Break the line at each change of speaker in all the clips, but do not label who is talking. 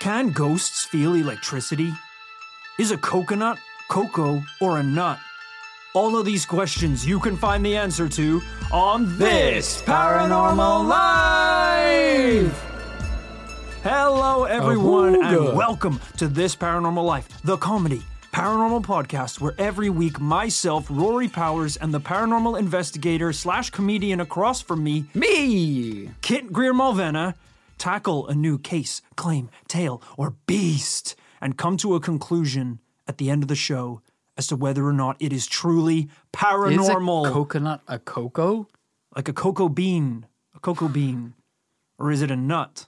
Can ghosts feel electricity? Is a coconut, cocoa, or a nut? All of these questions you can find the answer to on this Paranormal Life! Hello, everyone, and welcome to This Paranormal Life, the comedy paranormal podcast where every week myself, Rory Powers, and the paranormal investigator slash comedian across from me,
Me!
Kit Grier Mulvenna, tackle a new case, claim, tale, or beast, and come to a conclusion at the end of the show as to whether or not it is truly paranormal.
Is a coconut a cocoa?
like a cocoa bean, a cocoa bean, or is it a nut?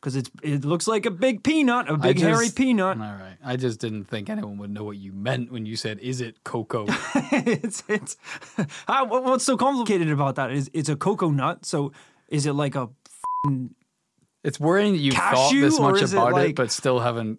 Because it's it looks like a big peanut, a big
just-
hairy peanut.
All right. I just didn't think anyone would know what you meant when you said, is it cocoa?
it's it's what's so complicated about that is it's a cocoa nut. So is it like a
it's worrying that you've thought this much
is it
about
like-
it, but still haven't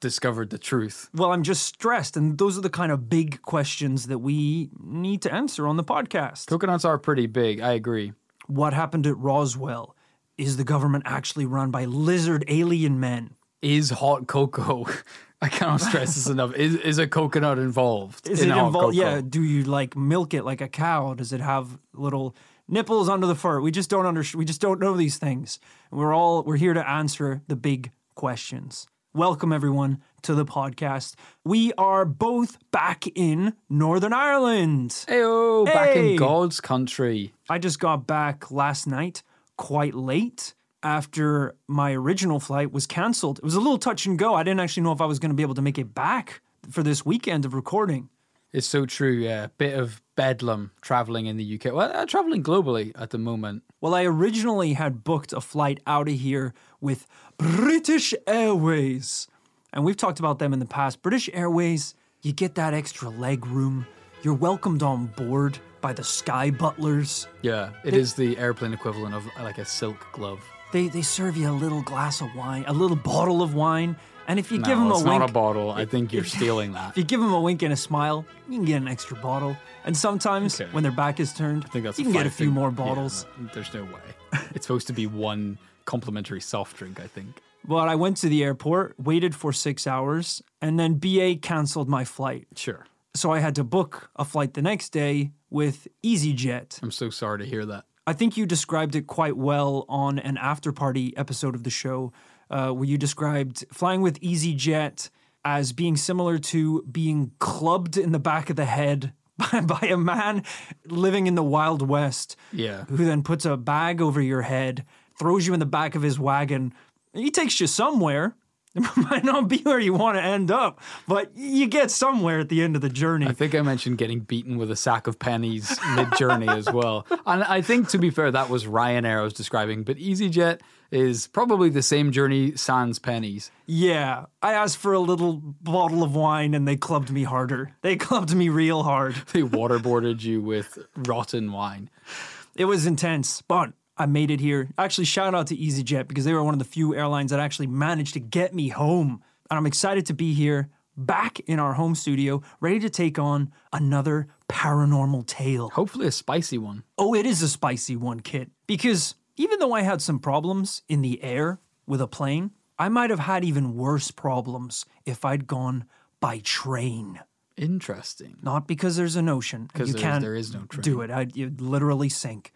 discovered the truth.
well? I'm just stressed, and those are the kind of big questions that we need to answer on the podcast.
Coconuts are pretty big. I agree.
What happened at Roswell? Is the government actually run by lizard alien men?
Is hot cocoa? I cannot stress this enough. Is is a coconut involved?
Is
in
it involved? Yeah. Do you like milk it like a cow? Does it have little nipples under the fur? We just don't under. We just don't know these things. We're all we're here to answer the big questions. Welcome everyone to the podcast. We are both back in Northern Ireland.
Heyo, back
Hey!
in God's country.
I just got back last night, quite late after my original flight was canceled. It was a little touch and go. I didn't actually know if I was going to be able to make it back for this weekend of recording.
It's so true. Yeah, bit of bedlam traveling in the UK. Well, uh, traveling globally at the moment.
Well, I originally had booked a flight out of here with British Airways. And we've talked about them in the past. British Airways, you get that extra leg room. You're welcomed on board by the Sky Butlers.
Yeah, it is the airplane equivalent of like a silk glove.
They, they serve you a little glass of wine, a little bottle of wine. And if you give them a
it's
wink,
not a bottle. I think you're stealing that.
if you give them a wink and a smile, you can get an extra bottle. And sometimes,
Okay.
when their back is turned,
I think that's
you can get a few
five-fig-
more
yeah,
bottles.
no, there's no way. It's supposed to be one complimentary soft drink. I think.
But I went to the airport, waited for six hours, and then BA canceled my flight.
Sure.
So I had to book a flight the next day with EasyJet.
I'm so sorry to hear that.
I think you described it quite well on an after party episode of the show, uh, where you described flying with EasyJet as being similar to being clubbed in the back of the head by, by a man living in the Wild West
Yeah.
who then puts a bag over your head, throws you in the back of his wagon. He takes you somewhere. It might not be where you want to end up, but you get somewhere at the end of the journey.
I think I mentioned getting beaten with a sack of pennies mid journey as well. And I think, to be fair, that was Ryanair I was describing, but EasyJet is probably the same journey sans pennies.
Yeah, I asked for a little bottle of wine and they clubbed me harder. They clubbed me real hard.
They waterboarded you with rotten wine.
It was intense, but I made it here. Actually, shout out to EasyJet because they were one of the few airlines that actually managed to get me home. And I'm excited to be here, back in our home studio, ready to take on another paranormal tale.
Hopefully, a spicy one.
Oh, it is a spicy one, Kit. Because even though I had some problems in the air with a plane, I might have had even worse problems if I'd gone by train.
Interesting.
Not because there's an ocean.
'Cause
You can't
there is no train.
do it. I'd you'd literally sink.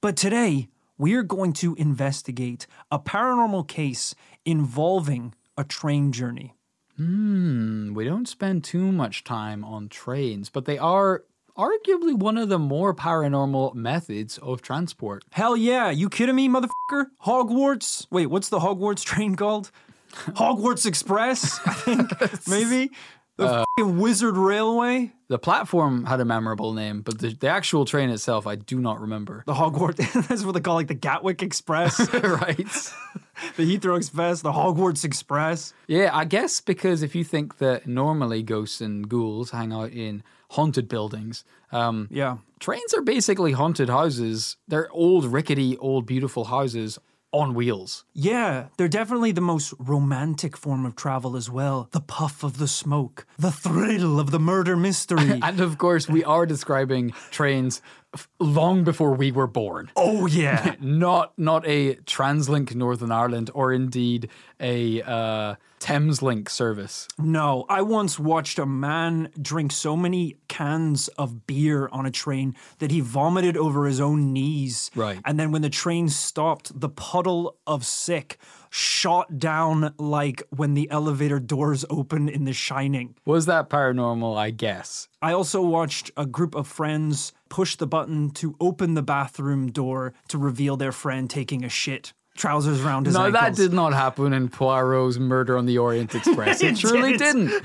But today, we are going to investigate a paranormal case involving a train journey.
Hmm, we don't spend too much time on trains, but they are arguably one of the more paranormal methods of transport.
Hell yeah, you kidding me, motherfucker? Hogwarts? Wait, what's the Hogwarts train called? Hogwarts Express, I think, maybe? The
Uh,
fucking Wizard Railway?
The platform had a memorable name, but the, the actual train itself, I do not remember.
The Hogwarts, that's what they call like the Gatwick Express,
right?
the Heathrow Express, the Hogwarts Express.
Yeah, I guess because if you think that normally ghosts and ghouls hang out in haunted buildings, um,
Yeah.
trains are basically haunted houses. They're old, rickety, old, beautiful houses on wheels.
Yeah, they're definitely the most romantic form of travel as well. The puff of the smoke, the thrill of the murder mystery.
And of course, we are describing trains f- long before we were born.
Oh yeah.
Not not a TransLink Northern Ireland or indeed a uh, Thameslink service.
No, I once watched a man drink so many cans of beer on a train that he vomited over his own knees.
Right.
And then when the train stopped, the puddle of sick shot down like when the elevator doors open in The Shining.
Was that paranormal? I guess.
I also watched a group of friends push the button to open the bathroom door to reveal their friend taking a shit. Trousers around his
No,
ankles.
that did not happen in Poirot's Murder on the Orient Express. it
It
truly
did.
didn't.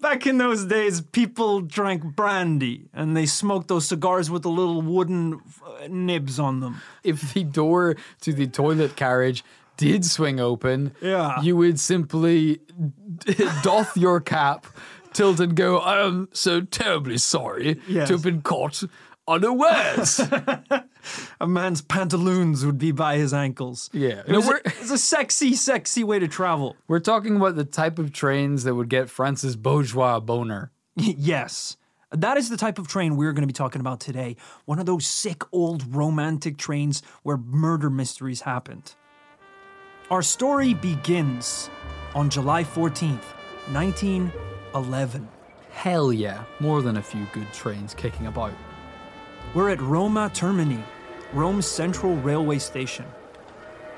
Back in those days, people drank brandy and they smoked those cigars with the little wooden uh, nibs on them.
If the door to the toilet carriage did swing open,
Yeah.
you would simply doff your cap, tilt and go, I am so terribly sorry
Yes.
to have been caught unawares.
A man's pantaloons would be by his ankles.
Yeah.
It
No,
was, a, it was a sexy, sexy way to travel.
We're talking about the type of trains that would get Francis Bourgeois a boner.
yes. That is the type of train we're going to be talking about today. One of those sick old romantic trains where murder mysteries happened. Our story begins on July 14th, 1911.
Hell yeah. More than a few good trains kicking about.
We're at Roma Termini, Rome's central railway station.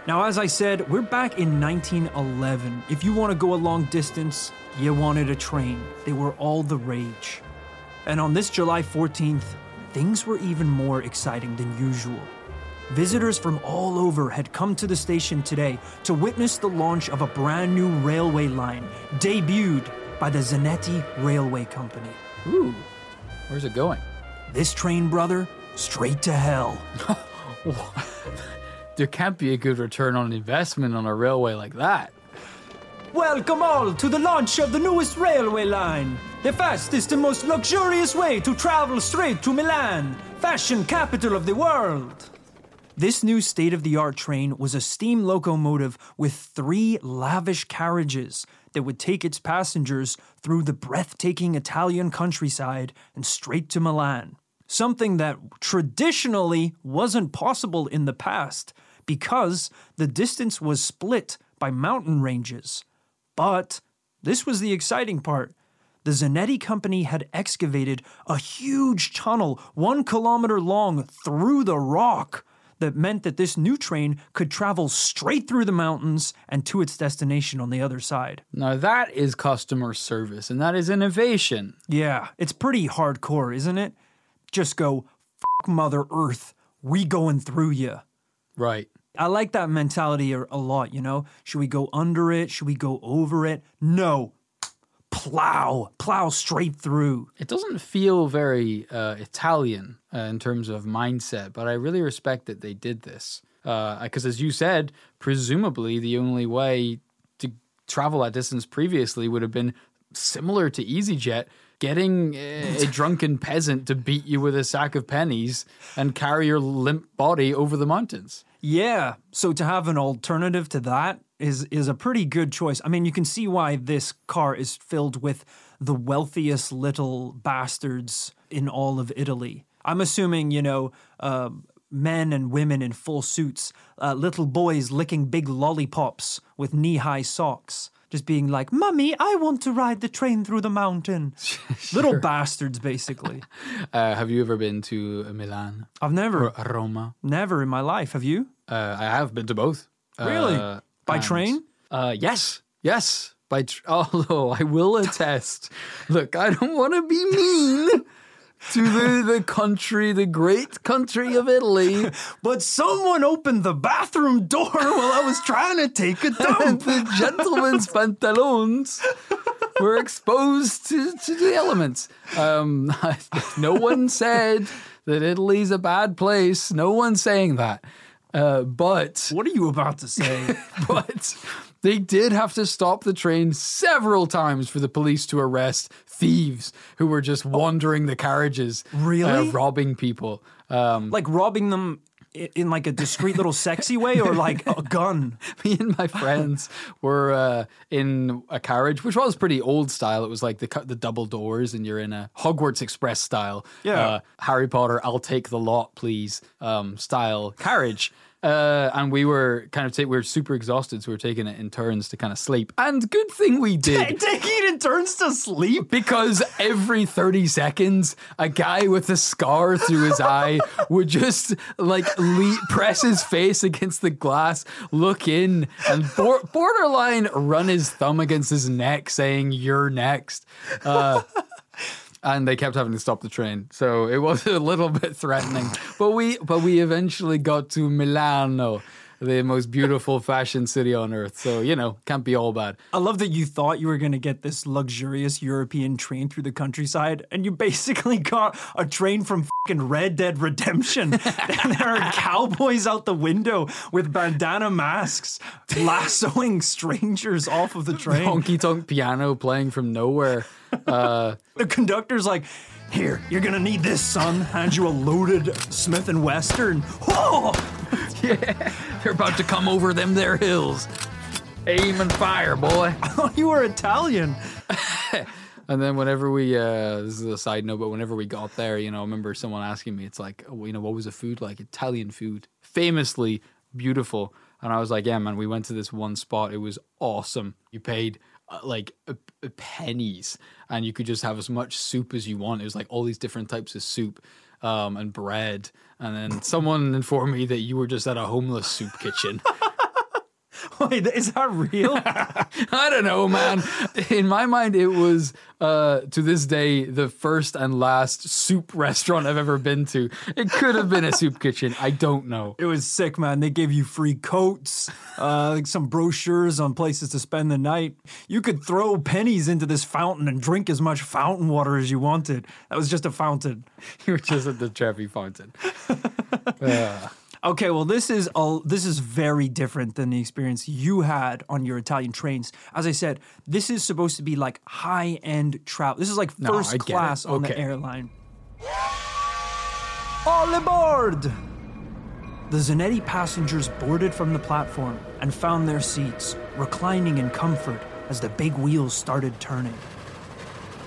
Now, as I said, we're back in 1911. If you want to go a long distance, you wanted a train. They were all the rage. And on this July 14th, things were even more exciting than usual. Visitors from all over had come to the station today to witness the launch of a brand new railway line, debuted by the Zanetti Railway Company.
Ooh. Where's it going?
This train, brother, straight to hell.
There can't be a good return on investment on a railway like that.
Welcome all to the launch of the newest railway line. The fastest and most luxurious way to travel straight to Milan, fashion capital of the world. This new state of the art train was a steam locomotive with three lavish carriages that would take its passengers through the breathtaking Italian countryside and straight to Milan. Something that traditionally wasn't possible in the past because the distance was split by mountain ranges. But this was the exciting part. The Zanetti Company had excavated a huge tunnel, one kilometer long, through the rock that meant that this new train could travel straight through the mountains and to its destination on the other side.
Now that is customer service and that is innovation.
Yeah, it's pretty hardcore, isn't it? Just go, F Mother Earth, we going through you.
Right.
I like that mentality a lot, you know? Should we go under it? Should we go over it? No. Plow, plow straight through.
It doesn't feel very uh, Italian uh, in terms of mindset, but I really respect that they did this. Because, as you said, presumably the only way to travel that distance previously would have been similar to EasyJet, getting a drunken peasant to beat you with a sack of pennies and carry your limp body over the mountains.
Yeah, so to have an alternative to that is is a pretty good choice. I mean, you can see why this car is filled with the wealthiest little bastards in all of Italy. I'm assuming, you know, uh, men and women in full suits, uh, little boys licking big lollipops with knee high socks, just being like, Mummy, I want to ride the train through the mountain. Little bastards, basically.
Uh, have you ever been to Milan
I've never,
or Roma?
never in my life. Have you?
Uh, I have been to both.
Really?
Uh,
By
and-
train?
Uh, yes, yes. By tr- although I will attest. Look, I don't want to be mean to the the country, the great country of Italy.
But someone opened the bathroom door while I was trying to take a dump.
the gentleman's pantaloons were exposed to, to the elements. Um, no one said that Italy's a bad place. No one's saying that. Uh, but
what are you about to say?
but they did have to stop the train several times for the police to arrest thieves who were just wandering the carriages,
Really?
uh, robbing people. Um,
like robbing them in like a discreet little sexy way or like a gun?
me and my friends were uh, in a carriage, which was pretty old style. It was like the the double doors, and you're in a Hogwarts Express style,
Yeah.
uh, Harry Potter, I'll take the lot, please, um, style carriage. Uh, and we were kind of ta- we were super exhausted, so we were taking it in turns to kind of sleep. And good thing we did.
Taking it in turns to sleep?
Because every 30 seconds, a guy with a scar through his eye would just like le- press his face against the glass, look in, and bor- borderline run his thumb against his neck, saying, You're next. Uh, and they kept having to stop the train. So it was a little bit threatening. But we but we eventually got to Milano, the most beautiful fashion city on earth. So, you know, can't be all bad.
I love that you thought you were going to get this luxurious European train through the countryside, and you basically got a train from fucking Red Dead Redemption. and there are cowboys out the window with bandana masks lassoing strangers off of the train.
honky tonk piano playing from nowhere.
Uh, the conductor's like, "Here, you're gonna need this, son." Hands you a loaded Smith and Western. Oh, yeah,
They're about to come over them there hills. Aim and fire, boy.
you were Italian.
And then whenever we, uh, this is a side note, but whenever we got there, you know, I remember someone asking me, it's like, oh, you know, what was the food like? Italian food, famously beautiful. And I was like, yeah, man, we went to this one spot. It was awesome. You paid like uh, uh, pennies and you could just have as much soup as you want. It was like all these different types of soup um, and bread. And then someone informed me that you were just at a homeless soup kitchen.
Wait, is that real?
I don't know, man. In my mind, it was uh, to this day the first and last soup restaurant I've ever been to. It could have been a soup kitchen. I don't know.
It was sick, man. They gave you free coats, uh, like some brochures on places to spend the night. You could throw pennies into this fountain and drink as much fountain water as you wanted. That was just a fountain.
You were just at the Trevi Fountain. Uh,
Okay, well, this is all. This is very different than the experience you had on your Italian trains. As I said, this is supposed to be like high end travel. This is like
No,
first
I get it.
class on the airline. All aboard! The Zanetti passengers boarded from the platform and found their seats, reclining in comfort as the big wheels started turning.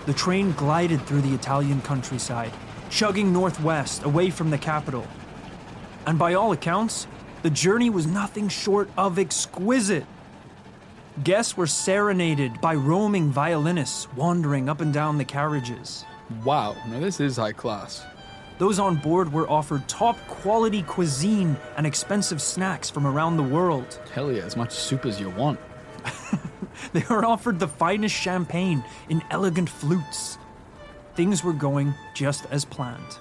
The train glided through the Italian countryside, chugging northwest away from the capital. And by all accounts, the journey was nothing short of exquisite. Guests were serenaded by roaming violinists wandering up and down the carriages.
wow. Now, this is high class.
Those on board were offered top quality cuisine and expensive snacks from around the world.
Hell yeah, as much soup as you want.
They were offered the finest champagne in elegant flutes. Things were going just as planned.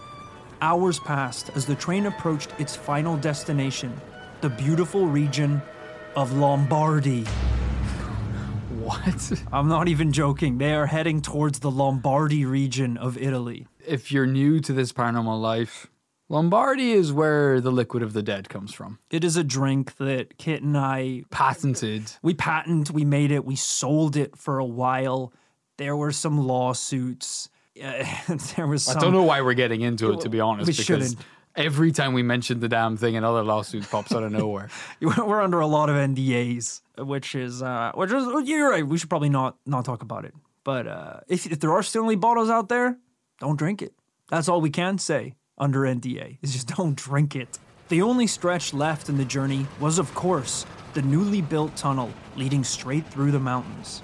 Hours passed as the train approached its final destination, the beautiful region of Lombardy.
What?
I'm not even joking. They are heading towards the Lombardy region of Italy.
if you're new to this paranormal life, Lombardy is where the liquid of the dead comes from.
It is a drink that Kit and I
Patented.
we patented, we made it, we sold it for a while. There were some lawsuits. Uh, there was some
I don't know why we're getting into it, to be honest,
we
because
shouldn't.
every time we mention the damn thing, another lawsuit pops out of nowhere.
we're under a lot of NDAs, which is uh, which is you're right. We should probably not not talk about it. But uh, if if there are still any bottles out there, don't drink it. That's all we can say under NDA. Is just don't drink it. The only stretch left in the journey was, of course, the newly built tunnel leading straight through the mountains.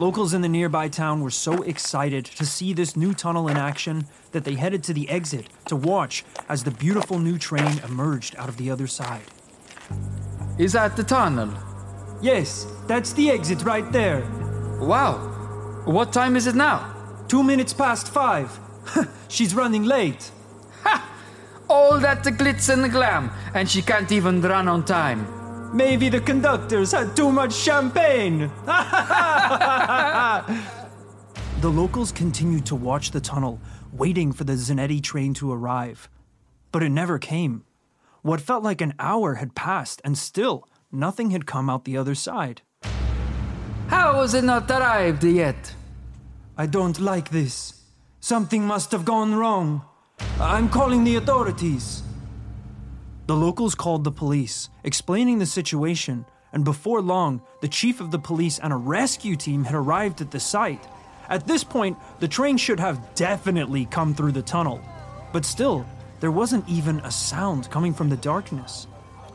Locals in the nearby town were so excited to see this new tunnel in action that they headed to the exit to watch as the beautiful new train emerged out of the other side.
Is that the tunnel?
Yes, that's the exit right there.
Wow. What time is it now?
Two minutes past five. She's running late. Ha!
All that glitz and glam, and she can't even run on time.
Maybe the conductors had too much champagne. the locals continued to watch the tunnel, waiting for the Zanetti train to arrive. But it never came. What felt like an hour had passed, and still nothing had come out the other side.
How has it not arrived yet?
I don't like this. Something must have gone wrong. I'm calling the authorities. The locals called the police, explaining the situation, and before long, the chief of the police and a rescue team had arrived at the site. At this point, the train should have definitely come through the tunnel. But still, there wasn't even a sound coming from the darkness.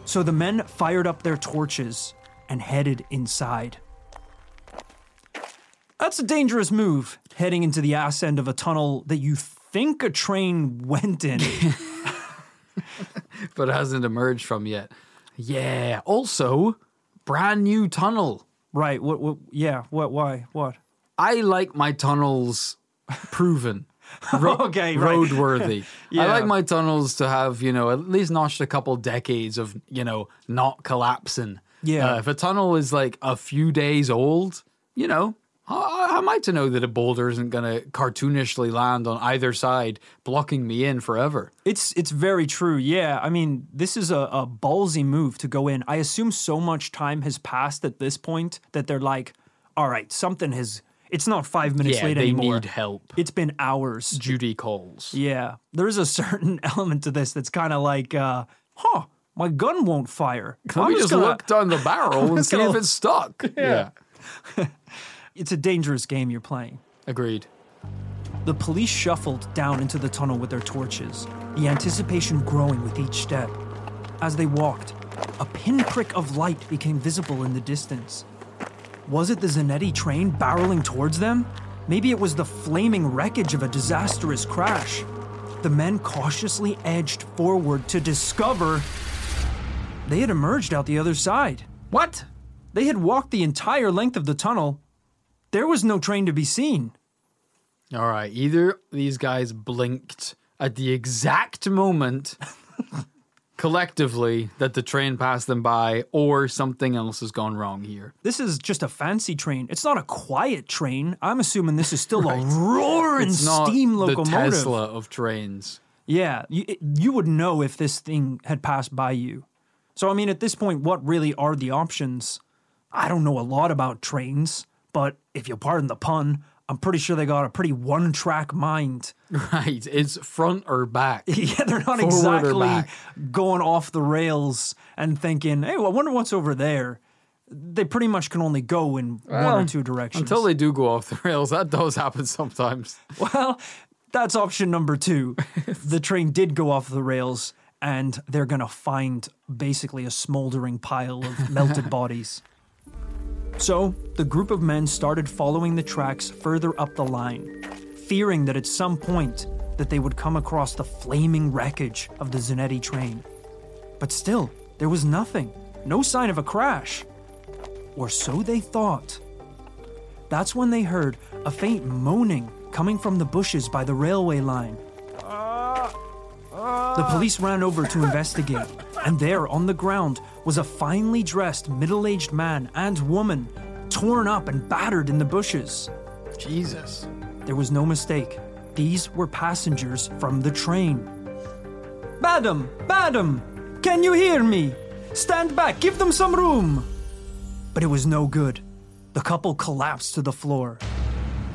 So the men fired up their torches and headed inside. That's a dangerous move, heading into the ass end of a tunnel that you think a train went in.
but hasn't emerged from yet. Yeah. Also, brand new tunnel.
right, what, what, yeah, what, why, what?
I like my tunnels proven. Ro-
Okay, right.
roadworthy. I like my tunnels to have, you know, at least notched a couple decades of, you know, not collapsing.
Yeah.
Uh, if a tunnel is like a few days old, you know, how, how am I to know that a boulder isn't going to cartoonishly land on either side, blocking me in forever?
It's it's very true. Yeah, I mean, this is a, a ballsy move to go in. I assume so much time has passed at this point that they're like, all right, something has. It's not five minutes
yeah,
late
they
anymore.
need help.
It's been hours.
Judy calls.
Yeah, there's a certain element to this that's kind of like, uh, huh, my gun won't fire.
Let
I'm
me just
gonna-
look down the barrel and see if it's stuck. yeah.
It's a dangerous game you're playing.
Agreed.
The police shuffled down into the tunnel with their torches, the anticipation growing with each step. As they walked, a pinprick of light became visible in the distance. Was it the Zanetti train barreling towards them? Maybe it was the flaming wreckage of a disastrous crash. The men cautiously edged forward to discover they had emerged out the other side.
What?
They had walked the entire length of the tunnel. There was no train to be seen.
All right. Either these guys blinked at the exact moment collectively that the train passed them by, or something else has gone wrong here.
This is just a fancy train. It's not a quiet train. I'm assuming this is still a roaring
It's not
steam
the
locomotive.
Tesla of trains.
Yeah, you, it- you would know if this thing had passed by you. So, I mean, at this point, what really are the options? I don't know a lot about trains, but if you'll pardon the pun, I'm pretty sure they got a pretty one track mind.
Right. It's front or back.
yeah, they're not
Forward
exactly going off the rails and thinking, hey, well, I wonder what's over there. They pretty much can only go in one or two directions.
Until they do go off the rails. That does happen sometimes.
Well, that's option number two. the train did go off the rails, and they're going to find basically a smoldering pile of melted bodies. So, the group of men started following the tracks further up the line, fearing that at some point that they would come across the flaming wreckage of the Zanetti train. But still, there was nothing. No sign of a crash. Or so they thought. That's when they heard a faint moaning coming from the bushes by the railway line. The police ran over to investigate, and there on the ground was a finely dressed middle aged man and woman, torn up and battered in the bushes.
Jesus.
There was no mistake. These were passengers from the train. Madam, madam, can you hear me? Stand back, give them some room. But it was no good. The couple collapsed to the floor.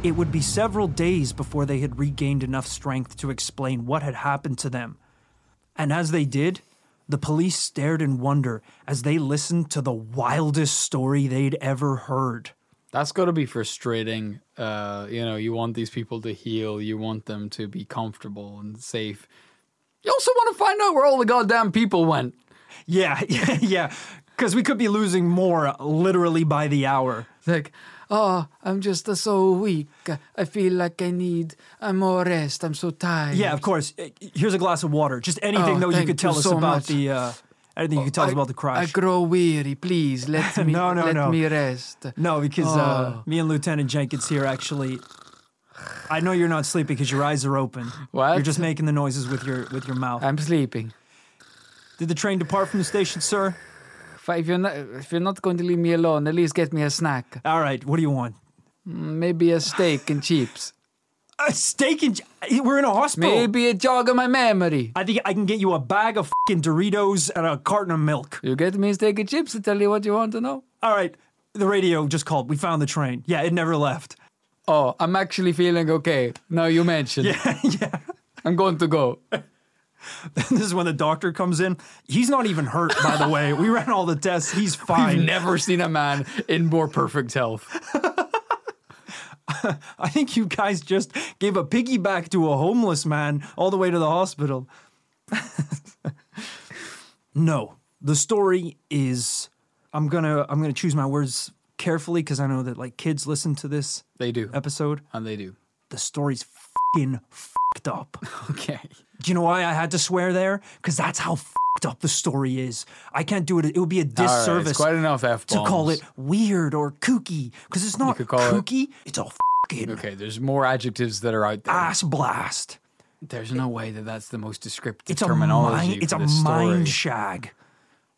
It would be several days before they had regained enough strength to explain what had happened to them. And as they did, the police stared in wonder as they listened to the wildest story they'd ever heard.
That's got to be frustrating. Uh, you know, you want these people to heal, you want them to be comfortable and safe. You also want to find out where all the goddamn people went.
Yeah, yeah, yeah. Because we could be losing more literally by the hour.
Like, oh, I'm just uh, so weak. I feel like I need uh, more rest. I'm so tired.
Yeah, of course. Uh, Here's a glass of water. Just anything
Oh,
though you could tell
you
us
so
about
much.
the uh, anything you could tell us about the crash?
I grow weary. Please let me
No, no,
let
no.
me rest.
no, because uh,
Oh.
me and Lieutenant Jenkins here actually. I know you're not sleeping because your eyes are open.
What?
You're just making the noises with your with your mouth.
I'm sleeping.
Did the train depart from the station, sir?
If, you're not if you're not going to leave me alone, at least get me a snack.
All right. What do you want?
Mm, maybe a steak and chips.
A steak and eh, we're in a hospital.
Maybe a jog of my memory.
I think I can get you a bag of fucking Doritos and a carton of milk.
You get me a steak and chips to tell you what you want to know.
All right. The radio just called. We found the train. Yeah, it never left.
Oh, I'm actually feeling okay. Now you mentioned.
Yeah, yeah.
I'm going to go.
this is when the doctor comes in. He's not even hurt, by the way. We ran all the tests. He's
I've
fine.
never seen a man in more perfect health.
I think you guys just gave a piggyback to a homeless man all the way to the hospital. no, the story is I'm gonna I'm gonna choose my words carefully because I know that like kids listen to this
They do.
episode.
And they do.
The story's fucking fucked up.
Okay.
Do you know why I had to swear there? Because that's how fucked up the story is. I can't do it. It would be a
All right,
disservice
it's quite enough F
to call it weird or kooky because it's not
call it-
kooky. It's a fucking
Okay, there's more adjectives that are out there.
ass blast.
There's no way that that's the most descriptive
It's a
terminology.
mind. It's a mind shag.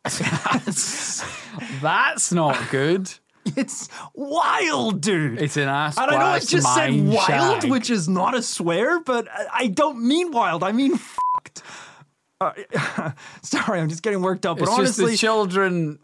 That's not good.
It's wild, dude.
It's an ass
and I know I just said wild,
shag.
which is not a swear, but I- don't mean wild. I mean fucked. Uh, sorry, I'm just getting worked up.
It's
but
the
honestly,
children.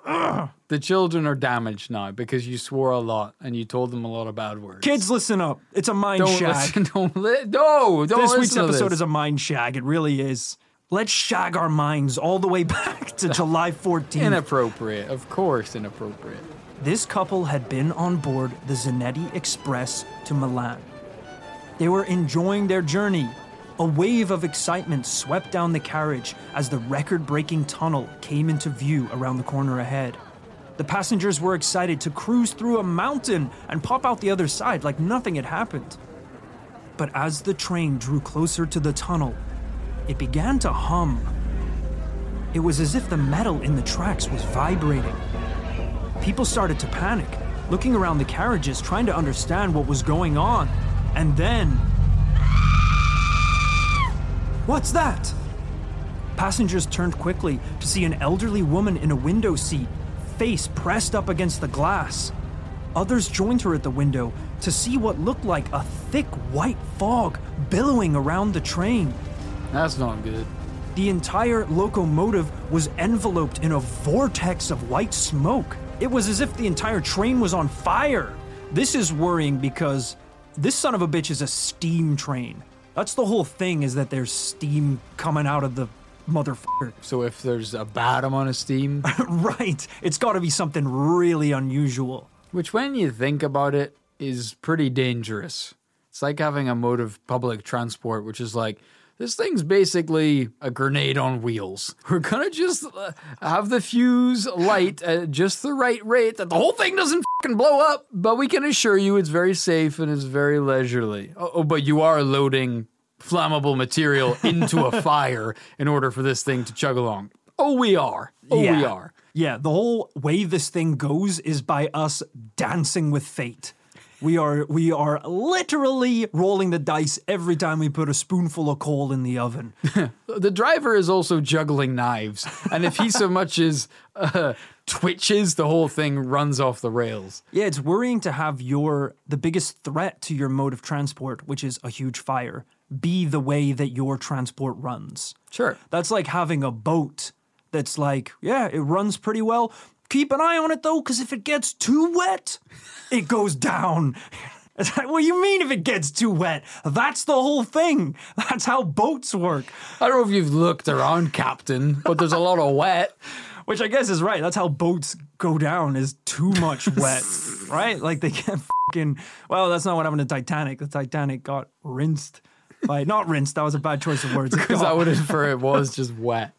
The children are damaged now because you swore a lot and you told them a lot of bad words.
kids, listen up. It's a mind
don't
shag.
listen. Don't li- no. Don't
this week's episode
this.
is a mind shag. It really is. Let's shag our minds all the way back to July 14th.
inappropriate. Of course, inappropriate.
This couple had been on board the Zanetti Express to Milan. They were enjoying their journey. A wave of excitement swept down the carriage as the record breaking tunnel came into view around the corner ahead. The passengers were excited to cruise through a mountain and pop out the other side like nothing had happened. But as the train drew closer to the tunnel, it began to hum. It was as if the metal in the tracks was vibrating. People started to panic, looking around the carriages, trying to understand what was going on. And then. What's that? Passengers turned quickly to see an elderly woman in a window seat, face pressed up against the glass. Others joined her at the window to see what looked like a thick white fog billowing around the train.
That's not good.
The entire locomotive was enveloped in a vortex of white smoke. It was as if the entire train was on fire. This is worrying because this son of a bitch is a steam train. That's the whole thing is that there's steam coming out of the motherfucker.
So if there's a bad amount of steam,
right. It's got to be something really unusual.
which when you think about it is pretty dangerous. It's like having a mode of public transport, which is like this thing's basically a grenade on wheels. We're gonna just uh, have the fuse light at just the right rate that the whole thing doesn't fucking blow up, but we can assure you it's very safe and it's very leisurely. Oh, oh, but you are loading flammable material into a fire in order for this thing to chug along. Oh, we are. Oh, we are.
Yeah, the whole way this thing goes is by us dancing with fate. We are we are literally rolling the dice every time we put a spoonful of coal in the oven.
The driver is also juggling knives, and if he so much as uh, twitches, the whole thing runs off the rails.
Yeah, it's worrying to have your the biggest threat to your mode of transport, which is a huge fire, be the way that your transport runs.
Sure.
That's like having a boat that's like, yeah, it runs pretty well. Keep an eye on it though, because if it gets too wet, it goes down. It's like, what do you mean if it gets too wet? That's the whole thing. That's how boats work.
I don't know if you've looked around, Captain, but there's a lot of wet.
Which I guess is right. That's how boats go down is too much wet, right? Like they get fucking. Well, that's not what happened to Titanic. The Titanic got rinsed by not rinsed. That was a bad choice of words.
Because I would infer it was just wet.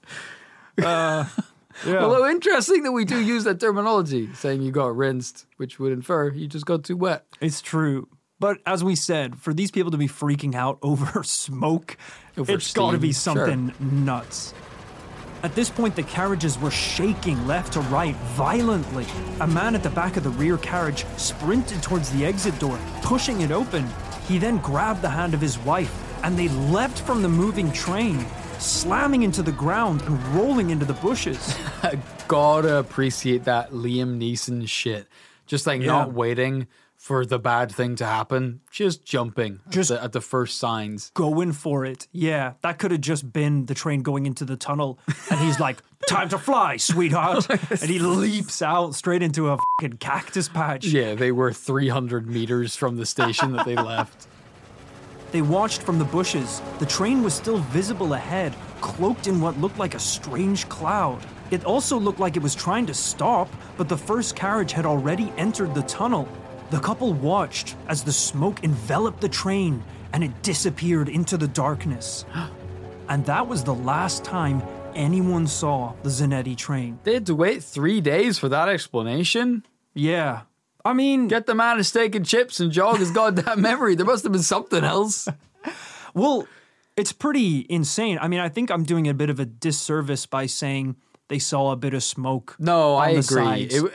Uh, yeah.
Although interesting that we do use that terminology, saying you got rinsed, which would infer you just got too wet.
It's true. But as we said, for these people to be freaking out over smoke,
Over
it's got to be
steam, sure.
something nuts. At this point, the carriages were shaking left to right violently. A man at the back of the rear carriage sprinted towards the exit door, pushing it open. He then grabbed the hand of his wife, and they leapt from the moving train, slamming into the ground and rolling into the bushes.
I gotta appreciate that Liam Neeson shit. Just like
Yeah.
not waiting for the bad thing to happen, just jumping
Just-
at, the, at the first signs.
going for it. Yeah, that could have just been the train going into the tunnel. And he's like, time to fly, sweetheart. and he leaps out straight into a fucking cactus patch.
Yeah, they were 300 meters from the station that they left.
They watched from the bushes. The train was still visible ahead, cloaked in what looked like a strange cloud. It also looked like it was trying to stop, but the first carriage had already entered the tunnel. The couple watched as the smoke enveloped the train and it disappeared into the darkness. and that was the last time anyone saw the Zanetti train.
They had to wait three days for that explanation.
Yeah. I mean,
Get the man a steak and chips and jog his goddamn memory. There must have been something else.
Well, it's pretty insane. I mean, I think I'm doing a bit of a disservice by saying they saw a bit of smoke.
No, I agree. It-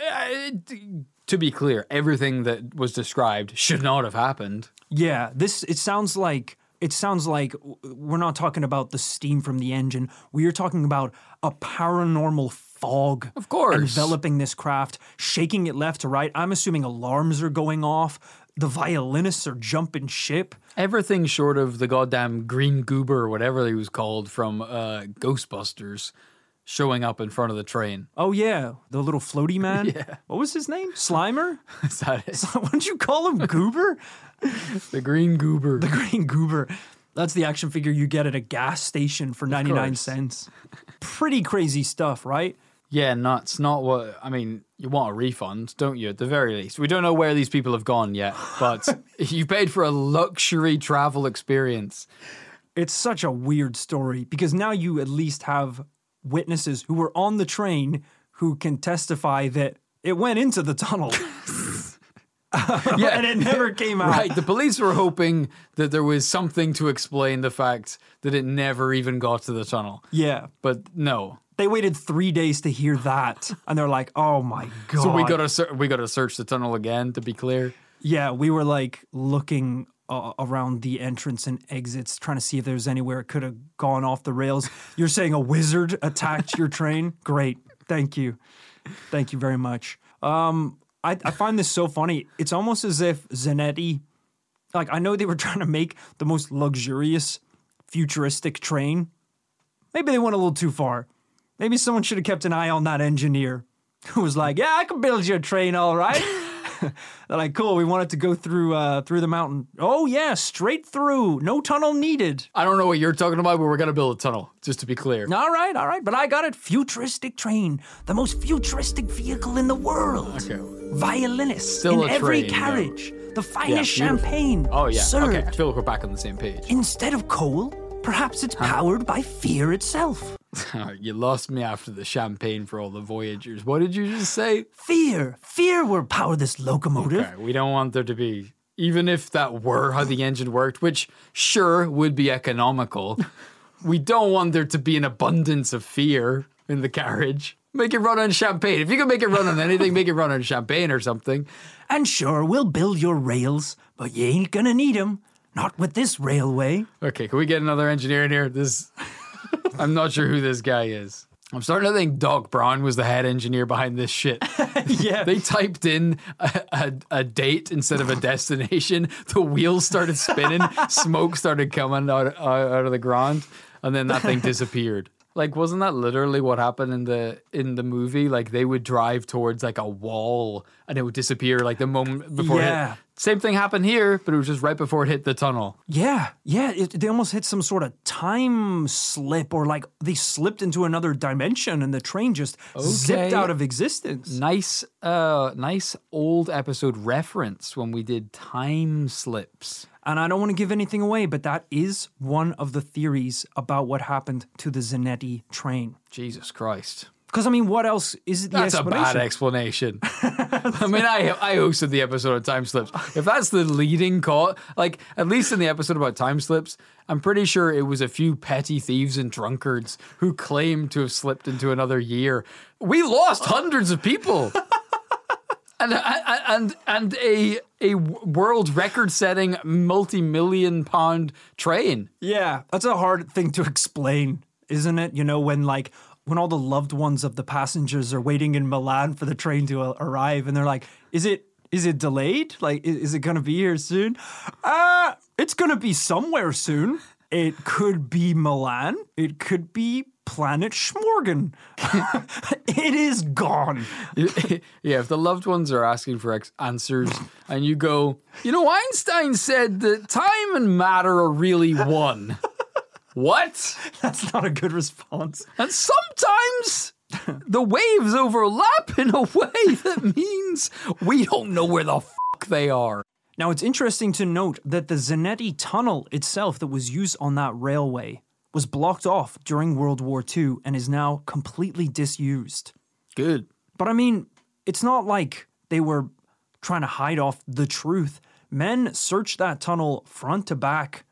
it- to be clear, everything that was described should not have happened.
Yeah, this it sounds like it sounds like we're not talking about the steam from the engine. We are talking about a paranormal fog,
Of course.
enveloping this craft, shaking it left to right. I'm assuming alarms are going off. The violinists are jumping ship.
Everything short of the goddamn green goober or whatever he was called from uh, Ghostbusters showing up in front of the train.
Oh yeah, the little floaty man.
Yeah.
What was his name? Slimer.
Is that it?
what did you call him? Goober.
The green goober.
The green goober. That's the action figure you get at a gas station for 99 cents. Pretty crazy stuff, right?
Yeah, nuts. Not what I mean. You want a refund, don't you? At the very least, we don't know where these people have gone yet, but you paid for a luxury travel experience.
It's such a weird story because now you at least have witnesses who were on the train who can testify that it went into the tunnel
Yeah,
and it never came out.
Right, the police were hoping that there was something to explain the fact that it never even got to the tunnel.
Yeah.
But no.
They waited three days to hear that. And they're like, oh my God.
So we got to ser- we got to search the tunnel again to be clear.
Yeah, we were like looking uh, around the entrance and exits, trying to see if there was anywhere it could have gone off the rails. You're saying a wizard attacked your train? Great, thank you, thank you very much. Um, I, I find this so funny. It's almost as if Zanetti, like I know they were trying to make the most luxurious, futuristic train. Maybe they went a little too far. Maybe someone should have kept an eye on that engineer who was like, "Yeah, I can build you a train, all right." They're like, cool. We want it to go through uh, through the mountain. Oh yeah, straight through. No tunnel needed.
I don't know what you're talking about, but we're gonna build a tunnel. Just to be clear.
All right, all right. But I got it. Futuristic train, the most futuristic vehicle in the world.
Okay.
Violinists
Still
in every
train, though.
carriage. The finest
beautiful.
champagne.
Oh yeah.
served.
Okay. I feel like we're back on the same page.
Instead of coal, perhaps it's powered by fear itself.
you lost me after the champagne for all the voyagers. What did you just say?
Fear, fear will power this locomotive.
Okay, we don't want there to be, even if that were how the engine worked, which sure would be economical, we don't want there to be an abundance of fear in the carriage. Make it run on champagne. If you can make it run on anything, make it run on champagne or something.
And sure, we'll build your rails, but you ain't gonna need 'em. Not with this railway.
Okay, can we get another engineer in here? This, I'm not sure who this guy is. I'm starting to think Doc Brown was the head engineer behind this shit.
yeah.
They typed in a, a, a date instead of a destination. The wheels started spinning, smoke started coming out, out, of the ground, and then that thing disappeared. Like, wasn't that literally what happened in the in the movie? Like, they would drive towards like a wall, and it would disappear like the moment before.
Yeah.
hit. Same thing happened here, but it was just right before it hit the tunnel.
Yeah, yeah. It, they almost hit some sort of time slip, or like they slipped into another dimension, and the train just zipped out of existence.
Nice, uh, nice old episode reference when we did time slips.
And I don't want to give anything away, but that is one of the theories about what happened to the Zanetti train.
Jesus Christ.
Because I mean, what else is the
That's a bad explanation. I mean, I I hosted the episode of time slips. If that's the leading call, like at least in the episode about time slips, I'm pretty sure it was a few petty thieves and drunkards who claimed to have slipped into another year. We lost hundreds of people. And, and and a a world record setting multi million pound train.
Yeah, that's a hard thing to explain, isn't it? You know, when like when all the loved ones of the passengers are waiting in Milan for the train to arrive, and they're like, "Is it is it delayed? Like, is it gonna be here soon? Uh it's gonna be somewhere soon. It could be Milan. It could be Planet Schmorgen. it is gone.
yeah, if the loved ones are asking for ex- answers and you go, you know, Einstein said that time and matter are really one. What?
That's not a good response.
And sometimes the waves overlap in a way that means we don't know where the fuck they are.
Now, it's interesting to note that the Zanetti tunnel itself that was used on that railway was blocked off during World War II and is now completely disused.
Good.
But I mean, it's not like they were trying to hide off the truth. Men searched that tunnel front to back,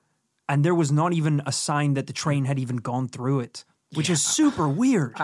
and there was not even a sign that the train had even gone through it, which is super weird.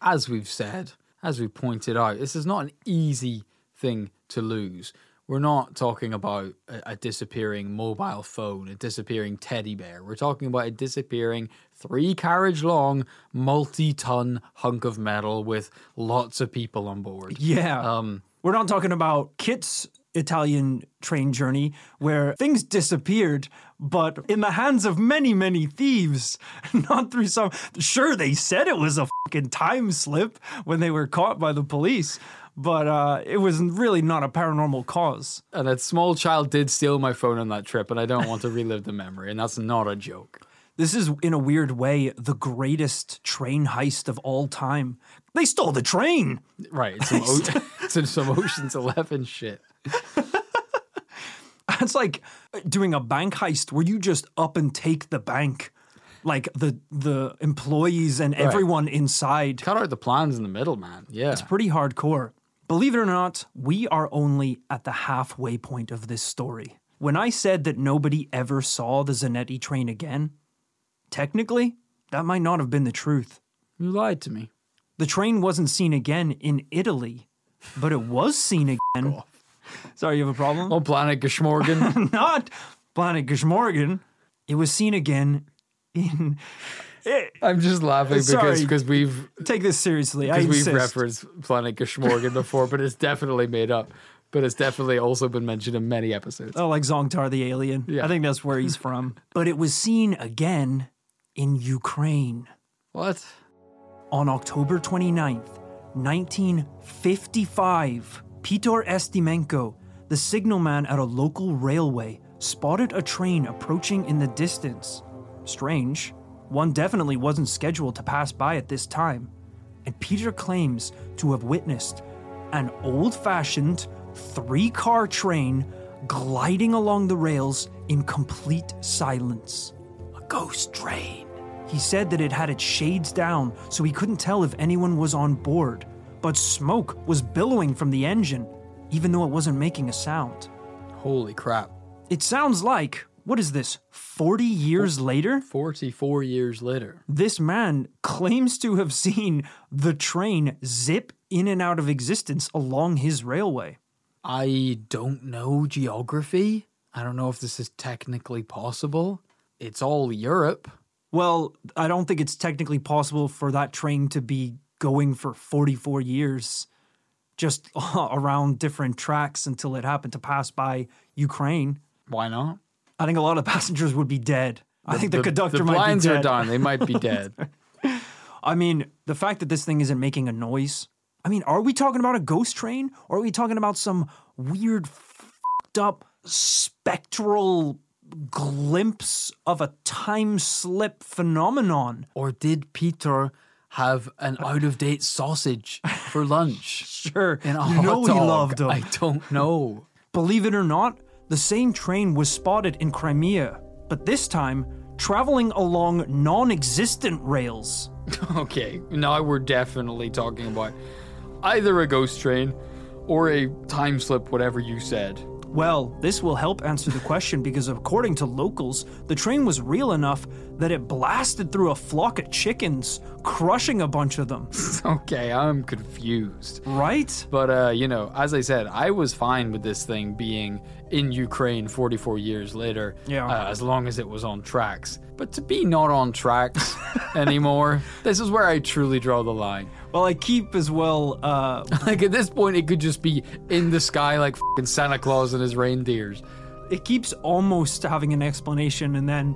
As we've said, as we pointed out, this is not an easy thing to lose. We're not talking about a, a disappearing mobile phone, a disappearing teddy bear. We're talking about a disappearing three carriage long, multi ton hunk of metal with lots of people on board.
Yeah.
Um,
We're not talking about Kit's Italian train journey where things disappeared, but in the hands of many, many thieves, not through some. Sure, they said it was a fucking time slip when they were caught by the police, but uh, it was really not a paranormal cause.
and that small child did steal my phone on that trip, and I don't want to relive the memory, and that's not a joke.
This is, in a weird way, the greatest train heist of all time. They stole the train.
Right. It's some, o- it's some Ocean's Eleven shit.
It's like uh, doing a bank heist where you just up and take the bank. Like the the employees and everyone inside.
Cut out the plans in the middle, man. Yeah.
It's pretty hardcore. Believe it or not, we are only at the halfway point of this story. When I said that nobody ever saw the Zanetti train again, technically, that might not have been the truth.
You lied to me.
The train wasn't seen again in Italy, but it was seen again. Sorry, you have a problem?
Oh, Planet Geschmorgen.
Not Planet Gishmorgan. It was seen again in. Eh,
I'm just laughing because because we've
take this seriously. I
because we've
insist.
referenced Planet Geschmorgen before, but it's definitely made up. But it's definitely also been mentioned in many episodes.
Oh, like Zongtar the alien.
Yeah.
I think that's where he's from. but it was seen again in Ukraine
What?
on October 29th, 1955. Piotr Estimenko, the signalman at a local railway, spotted a train approaching in the distance. Strange. One definitely wasn't scheduled to pass by at this time. And Peter claims to have witnessed an old fashioned three car train gliding along the rails in complete silence. A ghost train. He said that it had its shades down so he couldn't tell if anyone was on board, but smoke was billowing from the engine, even though it wasn't making a sound.
Holy crap.
It sounds like, what is this, 40 years later?
44 years later.
This man claims to have seen the train zip in and out of existence along his railway.
I don't know geography. I don't know if this is technically possible. It's all Europe.
Well, I don't think it's technically possible for that train to be going for 44 years just around different tracks until it happened to pass by Ukraine.
Why not?
I think a lot of passengers would be dead. I think the, conductor
the
might be dead.
are down. They might be dead.
I mean, the fact that this thing isn't making a noise. I mean, are we talking about a ghost train or are we talking about some weird, fed up, spectral glimpse of a time slip phenomenon?
or did Peter have an out of date sausage for lunch?
Sure,
In a
you
hot
know he loved them.
I don't know.
Believe it or not, the same train was spotted in Crimea, but this time traveling along non existent rails.
Okay, now we're definitely talking about either a ghost train or a time slip, whatever you said.
Well, this will help answer the question because, according to locals, the train was real enough that it blasted through a flock of chickens, crushing a bunch of them.
Okay, I'm confused.
Right?
But uh, you know, as I said, I was fine with this thing being in Ukraine 44 years later,
Yeah.
uh, as long as it was on tracks. But to be not on tracks anymore, this is where I truly draw the line.
Well, I keep as well. Uh,
Like at this point, it could just be in the sky like Santa Claus and his reindeers.
it keeps almost having an explanation and then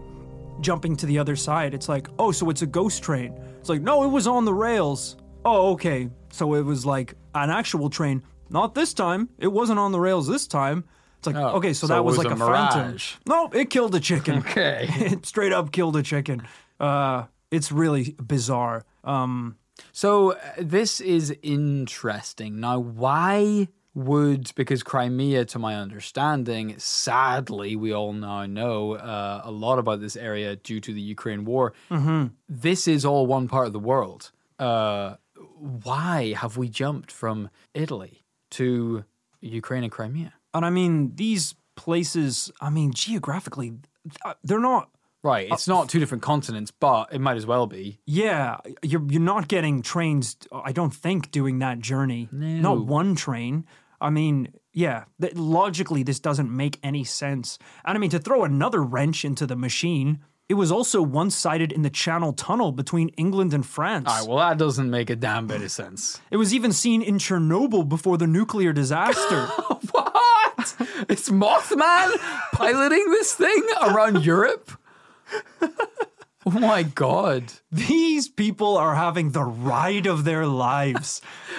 jumping to the other side. It's like, oh, so it's a ghost train. It's like, no, it was on the rails. Oh, okay. So it was like an actual train. Not this time. It wasn't on the rails this time. It's like,
Oh,
okay, so,
so
that was,
was
like
a
a, phantom. No, it killed a chicken.
Okay.
it straight up killed a chicken. Uh, it's really bizarre. Um,
So uh, this is interesting. Now, why would because Crimea, to my understanding, sadly, we all now know uh, a lot about this area due to the Ukraine war. This is all one part of the world. Uh, why have we jumped from Italy to Ukraine and Crimea?
and I mean, these places, I mean, geographically, they're not.
Right, it's not two different continents, but it might as well be.
Yeah, you're you're not getting trains. I don't think doing that journey.
No.
Not one train. I mean, yeah. Th- logically, this doesn't make any sense. And I mean, to throw another wrench into the machine, it was also once sighted in the Channel Tunnel between England and France.
All right, well, that doesn't make a damn bit of sense.
It was even seen in Chernobyl before the nuclear disaster.
What? It's Mothman piloting this thing around Europe? Oh my god.
These people are having the ride of their lives.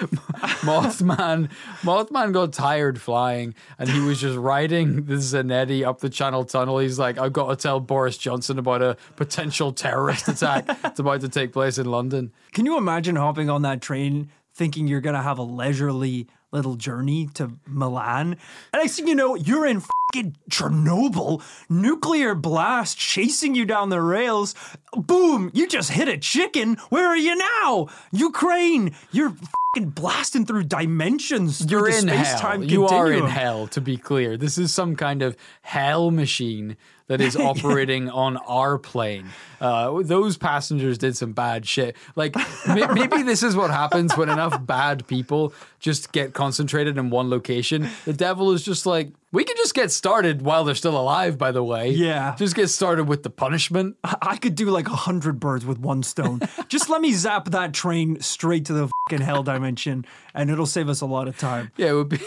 Mothman Mothman got tired flying and he was just riding the Zanetti up the Channel Tunnel. He's like, I've got to tell Boris Johnson about a potential terrorist attack that's about to take place in London.
Can you imagine hopping on that train thinking you're going to have a leisurely little journey to Milan? And next thing you know, you're in fucking Chernobyl, nuclear blast chasing you down the rails. Boom, you just hit a chicken. Where are you now? Ukraine, you're fucking blasting through dimensions.
You're
the
in hell. You are in hell, to be clear. This is some kind of hell machine that is operating on our plane. Uh, those passengers did some bad shit. Like, may- maybe this is what happens when enough bad people just get concentrated in one location. The devil is just like, we can just get started while they're still alive, by the way.
Yeah.
Just get started with the punishment.
I could do like a hundred birds with one stone. Just let me zap that train straight to the fucking hell dimension, and it'll save us a lot of time.
Yeah, it would be.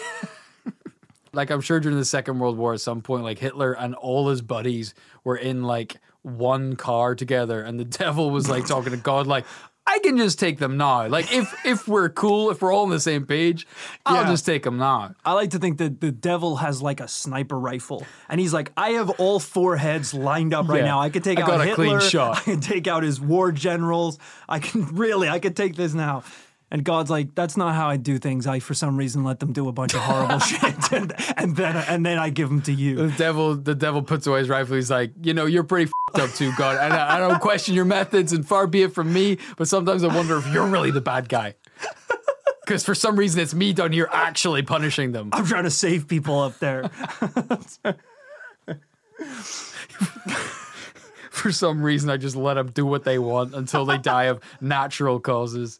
like I'm sure during the Second World War, at some point, like Hitler and all his buddies were in like one car together, and the devil was like talking to God, like, "I can just take them now. Like, if if we're cool, if we're all on the same page, I'll
Yeah.
just take them now."
I like to think that the devil has like a sniper rifle, and he's like, I have all four heads lined up right
Yeah.
now. I could take
I
out Hitler.
clean shot.
I can take out his war generals. I can really, I could take this now. And God's like, that's not how I do things. I, for some reason, let them do a bunch of horrible shit, and, and then and then I give them to you.
The devil, the devil puts away his rifle. He's like, you know, you're pretty fed up too, God. And I, I don't question your methods, and far be it from me. But sometimes I wonder if you're really the bad guy. Because for some reason, it's me down here actually punishing them.
I'm trying to save people up there.
for some reason I just let them do what they want until they die of natural causes.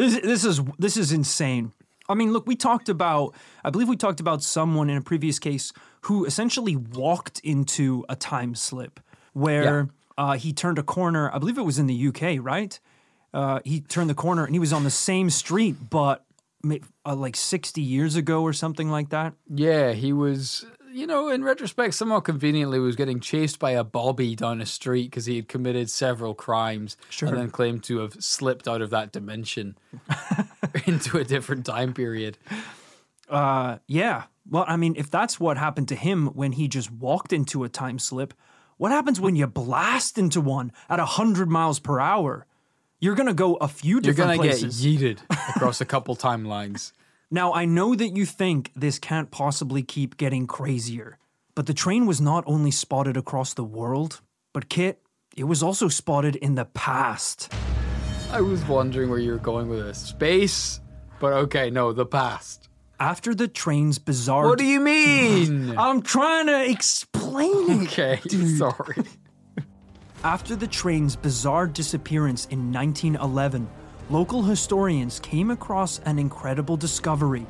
This this is this is insane. I mean, look, we talked about I believe we talked about someone in a previous case who essentially walked into a time slip where uh, he turned a corner. I believe it was in the UK, right? Uh, he turned the corner and he was on the same street, but uh, like 60 years ago or something like that.
Yeah, he was, you know, in retrospect, somewhat conveniently was getting chased by a bobby down a street because he had committed several crimes
Sure.
and then claimed to have slipped out of that dimension into a different time period.
Uh, yeah. Well, I mean, if that's what happened to him when he just walked into a time slip, what happens when you blast into one at 100 miles per hour? You're going to go a few different things.
You're going to get
places.
yeeted across a couple timelines.
Now, I know that you think this can't possibly keep getting crazier. But the train was not only spotted across the world, but Kit, it was also spotted in the past.
I was wondering where you were going with this. Space, but okay, no, the past.
After the train's bizarre.
What do you mean?
I'm trying to explain it.
okay, sorry.
After the train's bizarre disappearance in 1911, local historians came across an incredible discovery.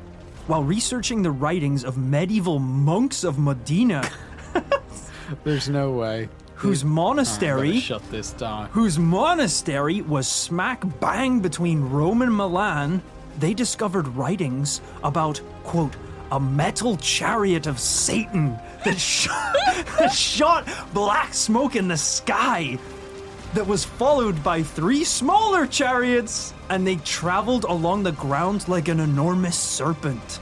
While researching the writings of medieval monks of Medina,
There's no way.
whose monastery
shut this down.
whose monastery was smack bang between Rome and Milan, they discovered writings about, quote, a metal chariot of Satan that shot, that shot black smoke in the sky that was followed by three smaller chariots, and they traveled along the ground like an enormous serpent.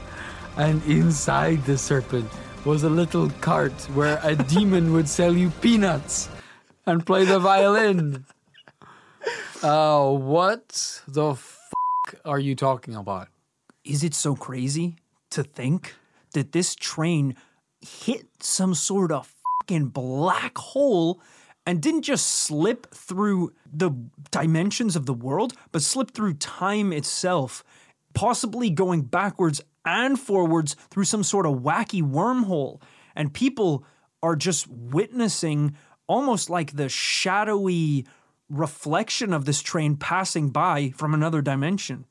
And inside the serpent was a little cart where a demon would sell you peanuts and play the violin. Oh, what the fuck are you talking about?
Is it so crazy to think that this train hit some sort of fucking black hole and didn't just slip through the dimensions of the world, but slipped through time itself, possibly going backwards and forwards through some sort of wacky wormhole? And people are just witnessing almost like the shadowy reflection of this train passing by from another dimension.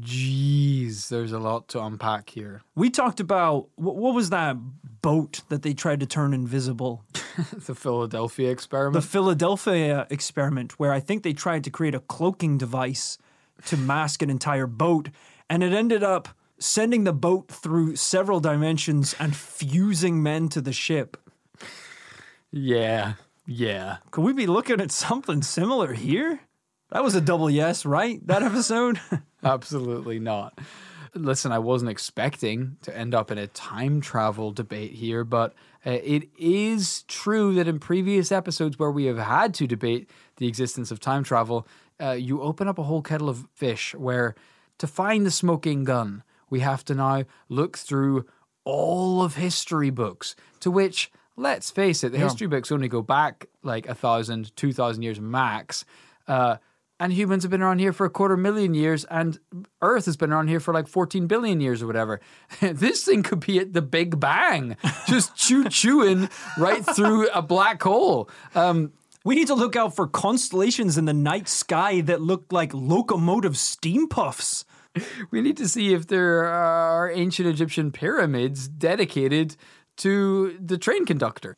Jeez, there's a lot to unpack here.
We talked about wh- what was that boat that they tried to turn invisible?
The Philadelphia experiment? The.
Philadelphia experiment, where I think they tried to create a cloaking device to mask an entire boat, and it ended up sending the boat through several dimensions and fusing men to the ship.
yeah, yeah.
Could we be looking at something similar here? That was a double yes, right? That episode?
Absolutely not. Listen, I wasn't expecting to end up in a time travel debate here, but uh, it is true that in previous episodes where we have had to debate the existence of time travel, uh, you open up a whole kettle of fish where to find the smoking gun, we have to now look through all of history books, to which, let's face it, the history books only go back like a thousand, two thousand years max. Uh, and humans have been around here for a quarter million years, and Earth has been around here for like 14 billion years or whatever. this thing could be at the Big Bang, just chew chewing right through a black hole. Um,
we need to look out for constellations in the night sky that look like locomotive steam puffs.
we need to see if there are ancient Egyptian pyramids dedicated to the train conductor.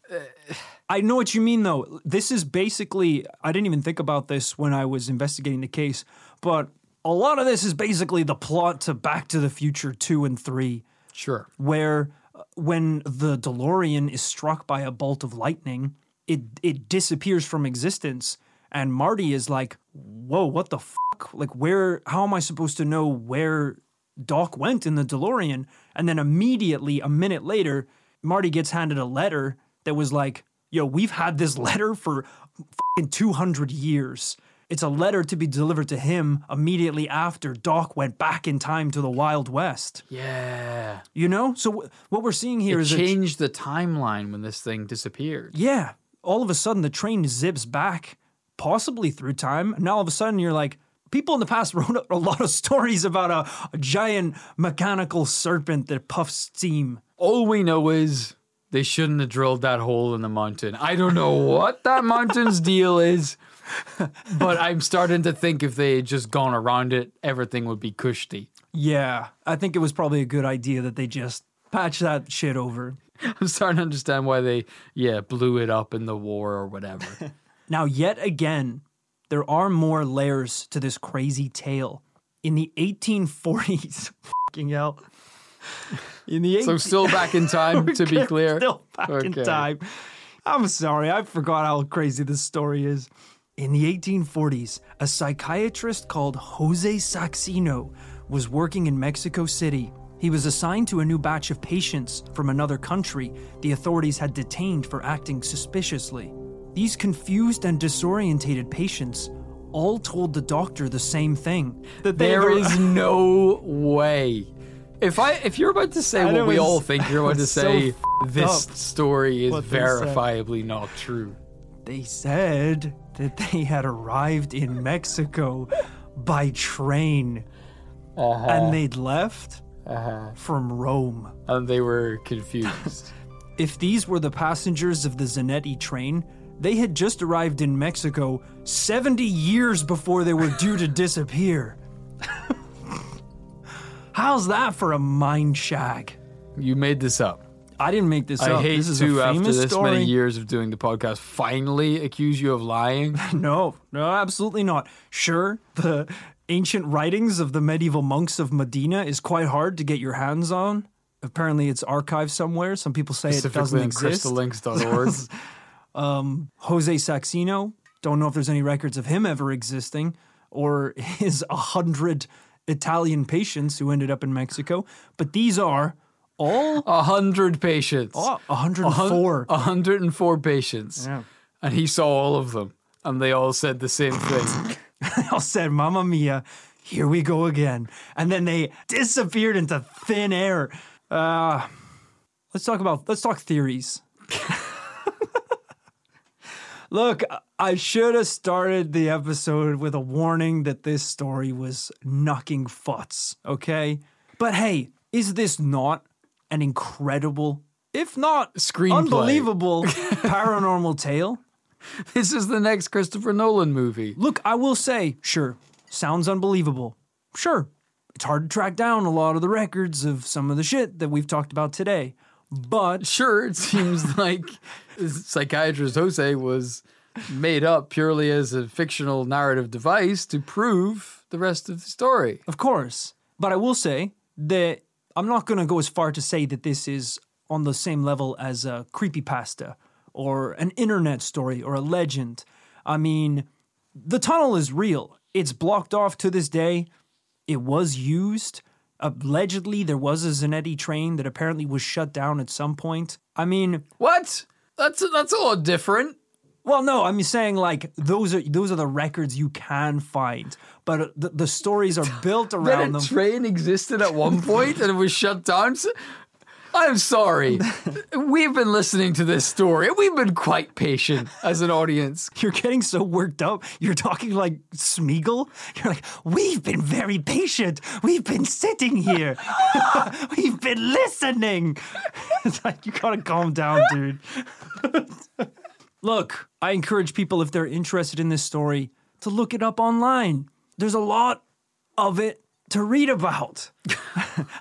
I know what you mean, though. This is basically, I didn't even think about this when I was investigating the case, but a lot of this is basically the plot to Back to the Future 2 and 3,
Sure.
where uh, when the DeLorean is struck by a bolt of lightning, it, it disappears from existence. And Marty is like, whoa, what the fuck? Like, where, how am I supposed to know where Doc went in the DeLorean? And then immediately, a minute later, Marty gets handed a letter that was like, yo, we've had this letter for fucking 200 years. It's a letter to be delivered to him immediately after Doc went back in time to the Wild West.
Yeah.
You know? So, w- what we're seeing here
It
is
changed the timeline when this thing disappeared.
yeah, all of a sudden the train zips back, possibly through time. And now all of a sudden you're like, people in the past wrote a- a lot of stories about a, a giant mechanical serpent that puffs steam.
All we know is they shouldn't have drilled that hole in the mountain. I don't know what that mountain's deal is, but I'm starting to think if they had just gone around it, everything would be cushy.
Yeah, I think it was probably a good idea that they just patch that shit over.
I'm starting to understand why they, yeah, blew it up in the war or whatever.
Now, yet again, there are more layers to this crazy tale. In the 1840s, fucking hell. In the
so still back in time, to be clear.
Still back in time. I'm sorry, I forgot how crazy this story is. In the 1840s, a psychiatrist called Jose Saxino was working in Mexico City. He was assigned to a new batch of patients from another country the authorities had detained for acting suspiciously. These confused and disorientated patients all told the doctor the same thing that
There
were-
is no way If I if you're about to say what we all think you're about to
so
say, this
up
story is
what they said.
verifiably not true.
They said that they had arrived in Mexico by train uh-huh. and they'd left uh-huh. from Rome.
And they were confused.
If these were the passengers of the Zanetti train, they had just arrived in Mexico 70 years before they were due to disappear. How's that for a mind shag?
you made this up.
I didn't make this up.
I
up.
hate
this is
to,
a
after
famous
this
story.
many years of doing the podcast, finally accuse you of lying.
No, no, absolutely not. Sure, the ancient writings of the medieval monks of Medina is quite hard to get your hands on. Apparently, it's archived somewhere. Some people say it doesn't exist.
crystallinks.org.
Um, Jose Saxino, don't know if there's any records of him ever existing, or his a hundred Italian patients who ended up in Mexico. But these are all
A hundred patients.
oh,
A hun-
104.
A hundred and four patients.
Yeah.
And he saw all of them. And they all said the same thing.
They all said, Mamma Mia, here we go again. And then they disappeared into thin air. Uh, let's talk about, let's talk theories. Look, I should have started the episode with a warning that this story was knocking futs, okay? But hey, is this not an incredible, if not
Screenplay.
unbelievable paranormal tale?
this is the next Christopher Nolan movie.
Look, I will say, sure, sounds unbelievable. Sure, it's hard to track down a lot of the records of some of the shit that we've talked about today. But
Sure, it seems like psychiatrist Jose was made up purely as a fictional narrative device to prove the rest of the story.
of course, but I will say that I'm not going to go as far to say that this is on the same level as a creepypasta or an internet story or a legend. I mean, the tunnel is real. It's blocked off to this day. It was used. Allegedly, there was a Zanetti train that apparently was shut down at some point. I mean,
What? That's that's a lot different.
well, no, I'm saying like those are those are the records you can find, but the, the stories are built around
a
them.
train existed at one point and it was shut down. So- I'm sorry. We've been listening to this story. We've been quite patient as an audience.
You're getting so worked up. You're talking like Smeagol. You're like, we've been very patient. We've been sitting here. we've been listening. it's like you gotta calm down, dude. Look, I encourage people if they're interested in this story to look it up online. There's a lot of it to read about.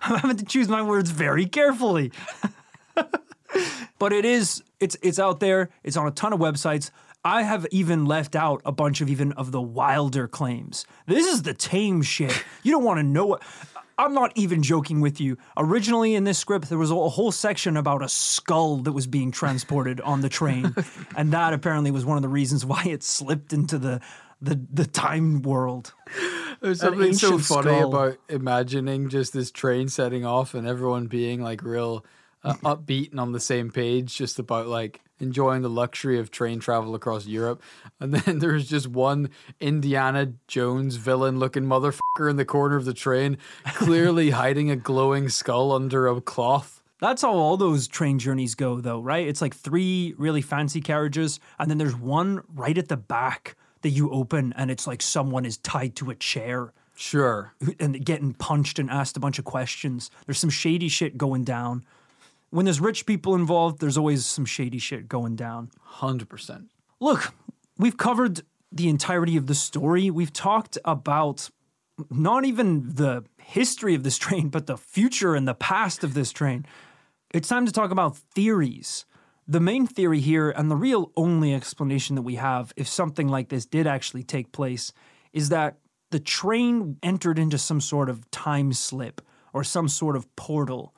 I'm having to choose my words very carefully. but it is it's it's out there. It's on a ton of websites. I have even left out a bunch of even of the wilder claims. This is the tame shit. You don't want to know what. I'm not even joking with you. Originally in this script, there was a whole section about a skull that was being transported on the train, and that apparently was one of the reasons why it slipped into the the, the time world.
There's something so funny
skull.
about imagining just this train setting off and everyone being like real uh, upbeat and on the same page, just about like enjoying the luxury of train travel across Europe. And then there's just one Indiana Jones villain looking motherfucker in the corner of the train, clearly hiding a glowing skull under a cloth.
That's how all those train journeys go, though, right? It's like three really fancy carriages, and then there's one right at the back that you open, and it's like someone is tied to a chair
Sure.
and getting punched and asked a bunch of questions. There's some shady shit going down. When there's rich people involved, there's always some shady shit going down.
100%.
Look, we've covered the entirety of the story. We've talked about not even the history of this train, but the future and the past of this train. It's time to talk about theories. The main theory here, and the real only explanation that we have if something like this did actually take place, is that the train entered into some sort of time slip or some sort of portal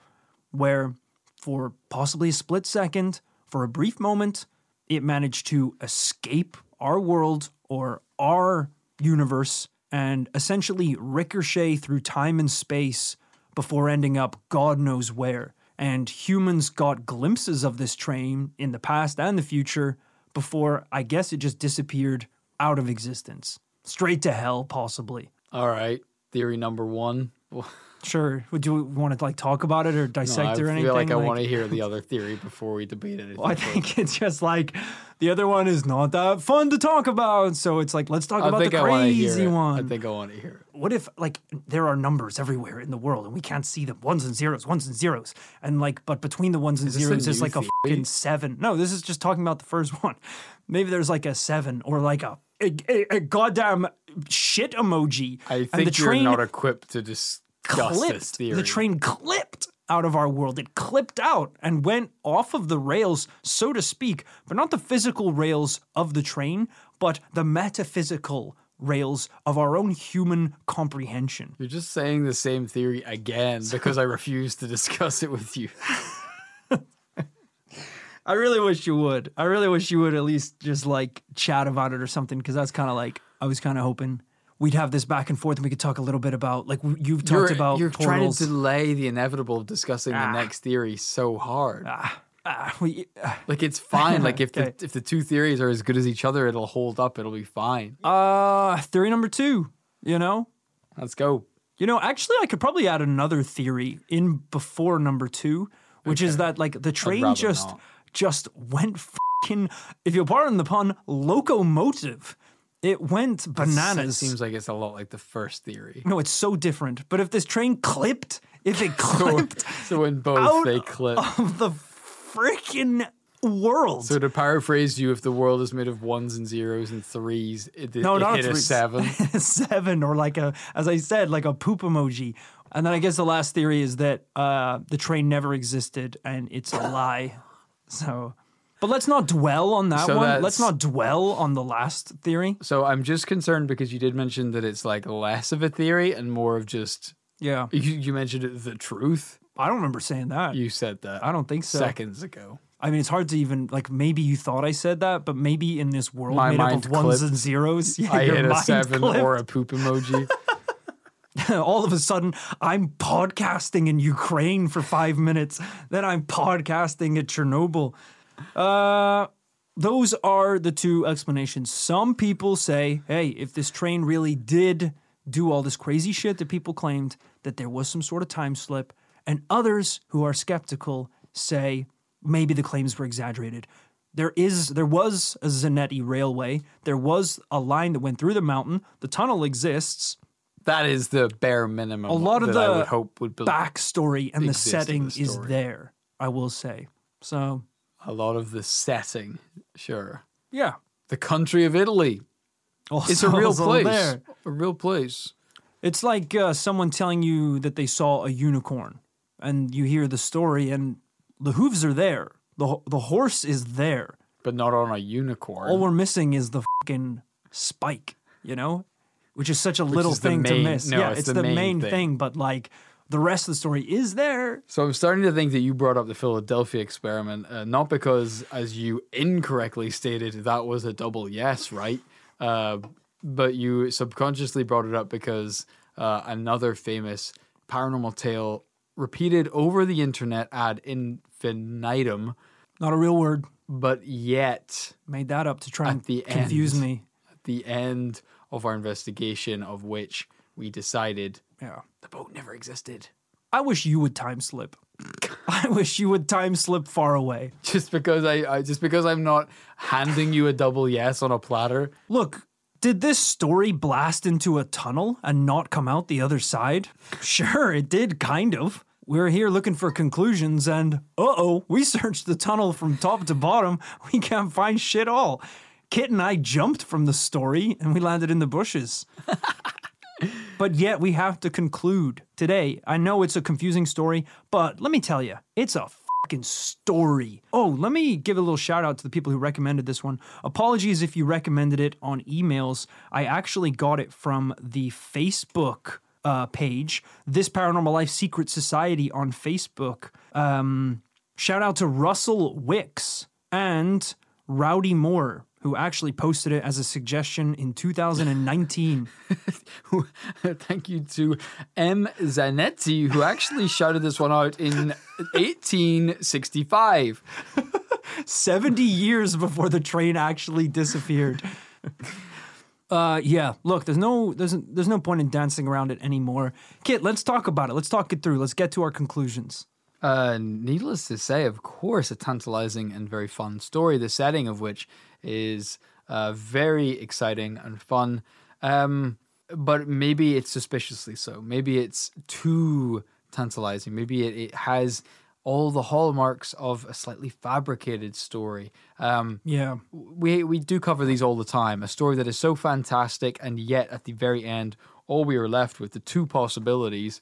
where, for possibly a split second, for a brief moment, it managed to escape our world or our universe and essentially ricochet through time and space before ending up God knows where. And humans got glimpses of this train in the past and the future before I guess it just disappeared out of existence. Straight to hell, possibly.
All right. Theory number one.
Sure. Would you want to like talk about it or dissect
I
or anything?
feel like I want to hear the other theory before we debate it.
Well, I think it's just like the other one is not that fun to talk about. So it's like let's talk
I
about the
I want to hear
crazy one.
I think I want to hear it.
what if like there are numbers everywhere in the world and we can't see them ones and zeros ones and zeros and like but between the ones and
a
zeros is like a fucking seven no this is just talking about the first one maybe there's like a seven or like a a, a- a goddamn shit emoji
I
and
think
the
you're not equipped to just
clipped
theory.
the train clipped out of our world it clipped out and went off of the rails so to speak but not the physical rails of the train but the metaphysical rails of our own human comprehension
You're just saying the same theory again because I refuse to discuss it with you.
I really wish you would. I really wish you would at least just like chat about it or something because that's kind of like I was kind of hoping we'd have this back and forth and we could talk a little bit about like you've talked
You're,
about
you're trying to delay the inevitable of discussing the next theory so hard.
Ah, we, uh,
Like it's fine. Like if
Okay.
the if the two theories are as good as each other, it'll hold up. It'll be fine.
uh, theory number two. You know,
Let's go.
you know. Actually, I could probably add another theory in before number two, which is that like the train just
not.
just went fucking, if you'll pardon the pun, locomotive. It went bananas.
It seems like it's a lot like the first theory.
No, it's so different. But if this train clipped, if it clipped
So in both they clip.
of the freaking world.
So to paraphrase you, if the world is made of ones and zeros and threes, it,
no,
it
not
hit a
three-
seven.
seven, or like a, as I said, like a poop emoji. And then I guess the last theory is that uh, the train never existed and it's a lie. So, but let's not dwell on that
So
one.
that's-
Let's not dwell on the last theory.
So I'm just concerned because you did mention that it's like less of a theory and more of just
Yeah,
you, you mentioned it the truth.
I don't remember saying that.
You said that.
I don't think so.
seconds ago.
I mean, it's hard to even like. Maybe you thought I said that, but maybe in this world
My
made up
mind
of ones
clipped.
and zeros, yeah,
I
your
hit a
mind
seven
clipped.
or a poop emoji.
all of a sudden I'm podcasting in Ukraine for five minutes. Then I'm podcasting at Chernobyl. Uh, those are the two explanations. Some people say, hey, if this train really did do all this crazy shit that people claimed, that there was some sort of time slip. And others who are skeptical say maybe the claims were exaggerated. There is, there was a Zanetti railway. There was a line that went through the mountain. The tunnel exists.
that is the bare minimum.
A lot of the
would hope would
backstory and the setting
the
is there. I will say. So
a lot of the setting. Sure,
yeah,
the country of Italy. It's a real place.
there.
A real place.
It's like uh, someone telling you that they saw a unicorn, and you hear the story, and the hooves are there. the The horse is there.
But not on a unicorn.
All we're missing is the fucking spike. You know, which is such a little thing
main-
to miss.
no,
yeah,
it's
it's,
the
the,
main
main,
thing.
thing. But like the rest of the story is there.
So I'm starting to think that you brought up the Philadelphia experiment, uh, not because, as you incorrectly stated, that was a double yes, right? Uh, but you subconsciously brought it up because uh, another famous paranormal tale repeated over the internet ad infinitum,
Not a real word.
but yet
Made that up to try and
the
confuse
end.
me.
at the end of our investigation, of which we decided
Yeah.
the boat never existed.
I wish you would time slip. I wish you would time slip far away.
Just because I, I just because I'm not handing you a double yes on a platter.
Look, did this story blast into a tunnel and not come out the other side? Sure, it did, kind of. We're here looking for conclusions, and uh oh, we searched the tunnel from top to bottom. We can't find shit all. Kit and I jumped from the story and we landed in the bushes. but yet we have to conclude today. I know it's a confusing story, but let me tell you, it's a fucking story. Oh, let me give a little shout out to the people who recommended this one. Apologies if you recommended it on emails. I actually got it from the Facebook uh, page, This Paranormal Life Secret Society on Facebook. Um, shout out to Russell Wicks and Rowdy Moore, who actually posted it as a suggestion in 2019.
Thank you to M. Zanetti, who actually shouted this one out in 1865.
70 years before the train actually disappeared. Uh, yeah. Look, there's no there's there's no point in dancing around it anymore. Kit, let's talk about it. Let's talk it through. Let's get to our conclusions.
Uh, needless to say, of course, a tantalizing and very fun story. The setting of which is uh, very exciting and fun. Um, but maybe it's suspiciously so. Maybe it's too tantalizing. Maybe it, it has all the hallmarks of a slightly fabricated story. Um,
Yeah.
we we do cover these all the time. A story that is so fantastic, and yet at the very end, all we are left with the two possibilities,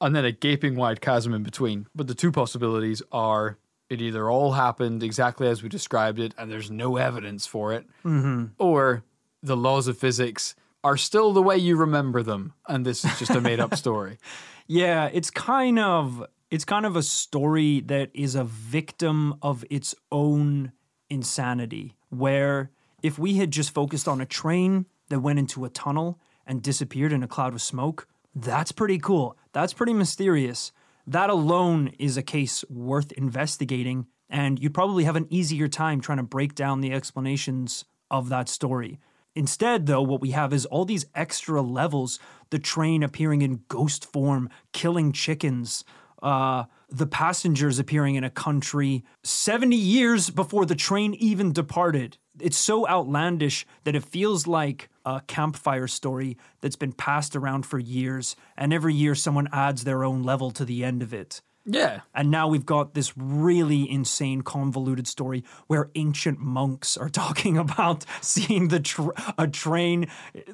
and then a gaping wide chasm in between. But the two possibilities are it either all happened exactly as we described it, and there's no evidence for it, mm-hmm. or the laws of physics are still the way you remember them, and this is just a made up story.
Yeah, it's kind of it's kind of a story that is a victim of its own insanity. Where if we had just focused on a train that went into a tunnel and disappeared in a cloud of smoke, that's pretty cool. That's pretty mysterious. That alone is a case worth investigating, and you'd probably have an easier time trying to break down the explanations of that story. Instead, though, what we have is all these extra levels the train appearing in ghost form, killing chickens, uh, the passengers appearing in a country 70 years before the train even departed. It's so outlandish that it feels like a campfire story that's been passed around for years, and every year someone adds their own level to the end of it.
Yeah.
And now we've got this really insane, convoluted story where ancient monks are talking about seeing the tr- a train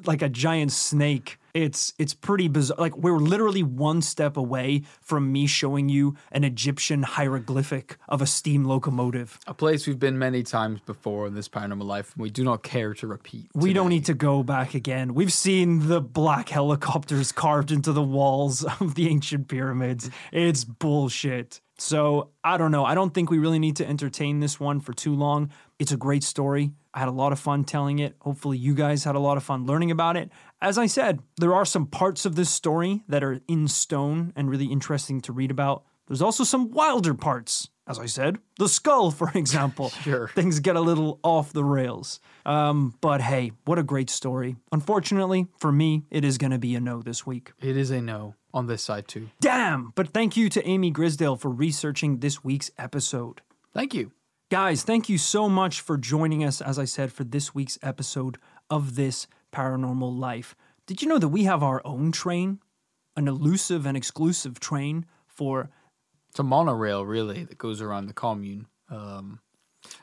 like a giant snake. It's it's pretty bizarre. Like we're literally one step away from me showing you an Egyptian hieroglyphic of a steam locomotive.
A place we've been many times before in this paranormal life, and we do not care to repeat.
We don't need to go back again. We've seen the black helicopters carved into the walls of the ancient pyramids. It's bullshit. So I don't know. I don't think we really need to entertain this one for too long. It's a great story. I had a lot of fun telling it. Hopefully, you guys had a lot of fun learning about it. As I said, there are some parts of this story that are in stone and really interesting to read about. There's also some wilder parts. As I said, the skull, for example.
Sure.
Things get a little off the rails. Um, but hey, what a great story. Unfortunately, for me, it is going to be a no this week.
It is a no on this side too.
Damn! But thank you to Amy Grisdale for researching this week's episode.
Thank you.
Guys, thank you so much for joining us, as I said, for this week's episode of This Paranormal Life. Did you know that we have our own train? An elusive and exclusive train for.
It's a monorail really that goes around the commune. Um,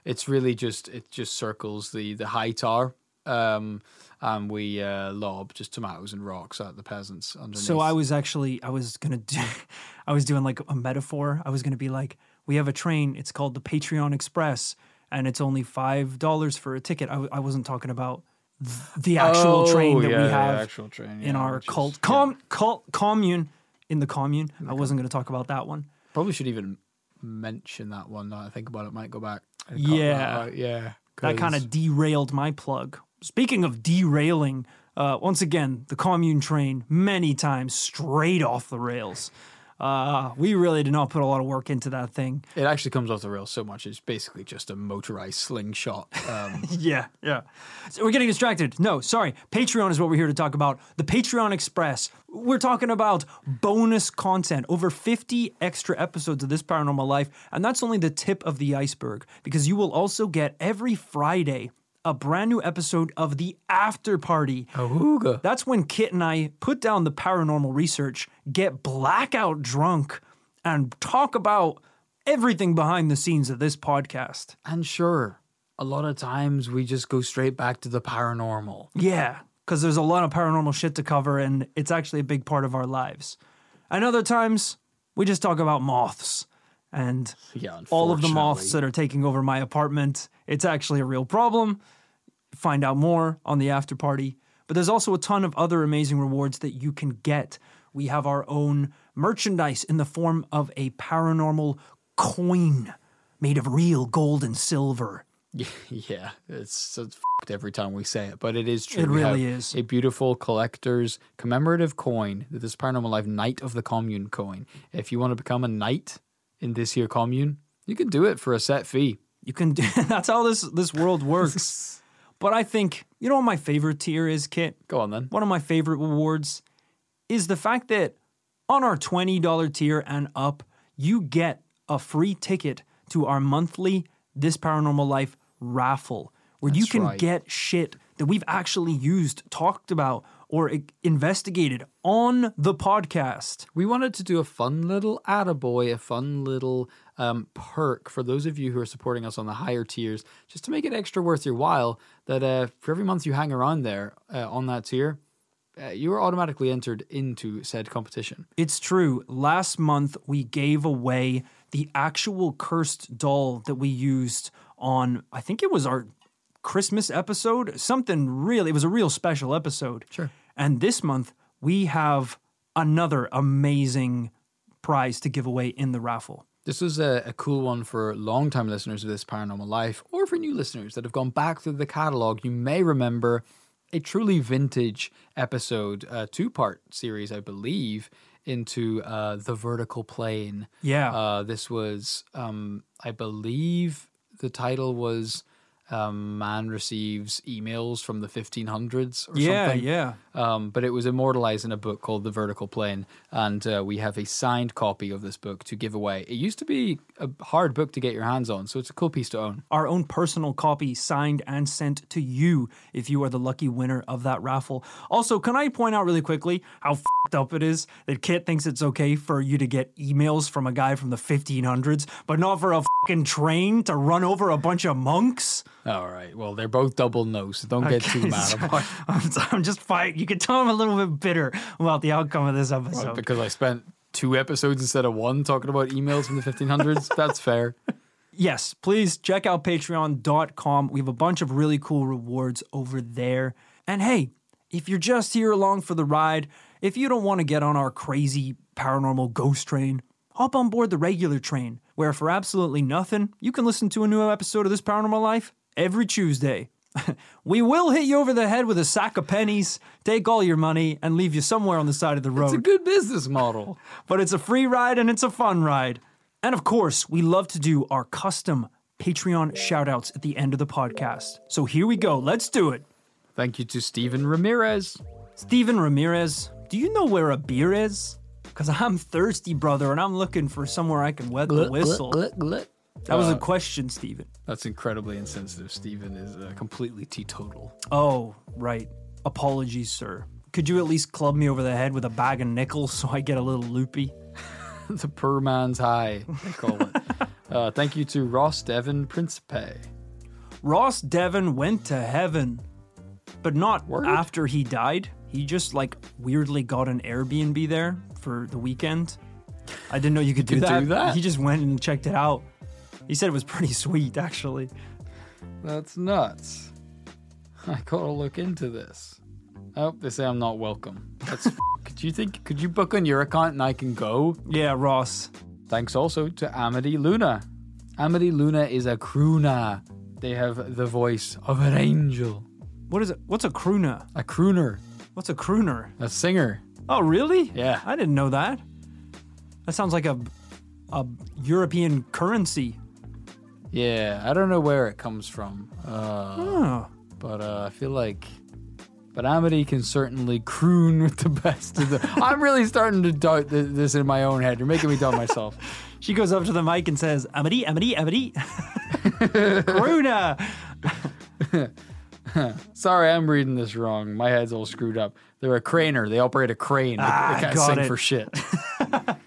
it's really just it just circles the the high tower, um, and we uh, lob just tomatoes and rocks at the peasants underneath.
So I was actually, I was going to do, I was doing like a metaphor. I was going to be like, we have a train. It's called the Patreon Express, and it's only $5 for a ticket. I, w- I wasn't talking about the actual train
Oh,
that
yeah,
we
yeah,
have
train,
in our
is-
cult,
yeah.
cult commune in the commune. I wasn't going to talk about that one.
Probably should even mention that one. Now I think about it, might go back.
Yeah.
that yeah.
That kind of derailed my plug. Speaking of derailing, uh, once again, the commune train many times straight off the rails. Uh, we really did not put a lot of work into that thing.
It actually comes off the rails so much. It's basically just a motorized slingshot. Um,
Yeah, yeah. So we're getting distracted. No, sorry. Patreon is what we're here to talk about. The Patreon Express. We're talking about bonus content, over 50 extra episodes of This Paranormal Life. And that's only the tip of the iceberg because you will also get every Friday a brand new episode of The After Party.
Ahooga.
That's when Kit and I put down the paranormal research, get blackout drunk, and talk about everything behind the scenes of this podcast.
And sure, a lot of times we just go straight back to the paranormal.
Yeah, because there's a lot of paranormal shit to cover, and it's actually a big part of our lives. And other times, we just talk about moths and
Yeah,
all of the moths that are taking over my apartment. It's actually a real problem. Find out more on the after party. But there's also a ton of other amazing rewards that you can get. We have our own merchandise in the form of a paranormal coin made of real gold and silver.
Yeah, it's, it's f***ed every time we say it, but it is true.
It
We
really is.
A beautiful collector's commemorative coin, this Paranormal Life Knight of the Commune coin. If you want to become a knight in this here commune, you can do it for a set fee.
You can do that's how this this world works. But I think, you know what my favorite tier is, Kit?
Go on then.
One of my favorite rewards is the fact that on our $20 tier and up, you get a free ticket to our monthly This Paranormal Life raffle, where you can
right.
get shit that we've actually used, talked about, or investigated on the podcast.
We wanted to do a fun little attaboy, a fun little um, perk for those of you who are supporting us on the higher tiers, just to make it extra worth your while. That uh, for every month you hang around there uh, on that tier, uh, you are automatically entered into said competition.
It's true. Last month, we gave away the actual cursed doll that we used on, I think it was our Christmas episode. Something really, it was a real special episode.
Sure.
And this month, we have another amazing prize to give away in the raffle.
This was a, a cool one for long-time listeners of this paranormal life, or for new listeners that have gone back through the catalog. You may remember a truly vintage episode, a two-part series, I believe, into uh, the vertical plane.
Yeah.
Uh, this was, um, I believe, the title was um, "Man receives emails from the 1500s" or
yeah,
something.
yeah.
Um, but it was immortalized in a book called The Vertical Plane, and uh, we have a signed copy of this book to give away. It used to be a hard book to get your hands on, so it's a cool piece to own.
our own personal copy signed and sent to you if you are the lucky winner of that raffle. Also, can I point out really quickly how fed up it is that Kit thinks it's okay for you to get emails from a guy from the 1500s, but not for a fucking train to run over a bunch of monks?
All right, well, they're both double no, so don't get too mad about it.
I'm just fighting. You can tell I'm a little bit bitter about the outcome of this episode.
Because I spent two episodes instead of one talking about emails from the 1500s. That's fair.
yes, please check out patreon.com. We have a bunch of really cool rewards over there. And hey, if you're just here along for the ride, if you don't want to get on our crazy paranormal ghost train, hop on board the regular train, where for absolutely nothing, you can listen to a new episode of This Paranormal Life every Tuesday. we will hit you over the head with a sack of pennies, take all your money, and leave you somewhere on the side of the road
It's a good business model.
but it's a free ride and it's a fun ride. And of course, we love to do our custom Patreon shoutouts at the end of the podcast. So here we go. Let's do it.
Thank you to Stephen Ramirez.
Steven Ramirez, do you know where a beer is? Because I'm thirsty, brother, and I'm looking for somewhere I can wet the whistle. That was a question, Steven.
That's incredibly insensitive. Stephen is uh, completely teetotal.
Oh, right. Apologies, sir. Could you at least club me over the head with a bag of nickels so I get a little loopy?
the poor man's high, they call it. uh, thank you to Ross Devon Principe.
Ross Devon went to heaven, but not
Word?
after he died. He just like weirdly got an Airbnb there for the weekend. I didn't know you could do,
could
that.
do that?
He just went and checked it out. He said it was pretty sweet, actually.
That's nuts. I gotta look into this. Oh, they say I'm not welcome. That's. could you think? Could you book on your account and I can go?
Yeah, Ross.
Thanks also to Amity Luna. Amity Luna is a crooner. They have the voice of an angel.
What is it? What's a crooner?
A crooner.
What's a crooner?
A singer.
Oh, really?
Yeah.
I didn't know that. That sounds like a a European currency.
Yeah, I don't know where it comes from. Uh,
Oh.
but uh, I feel like. But Amity can certainly croon with the best of the. I'm really starting to doubt th- this in my own head. You're making me doubt myself.
She goes up to the mic and says, Amity, Amity, Amity. crooner.
Sorry, I'm reading this wrong. My head's all screwed up. They're a craner. They operate a crane. They,
Ah,
they can't sing
it.
for shit.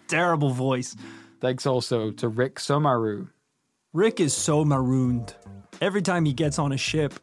Terrible voice.
Thanks also to Rick Somaru.
Rick is so marooned. Every time he gets on a ship,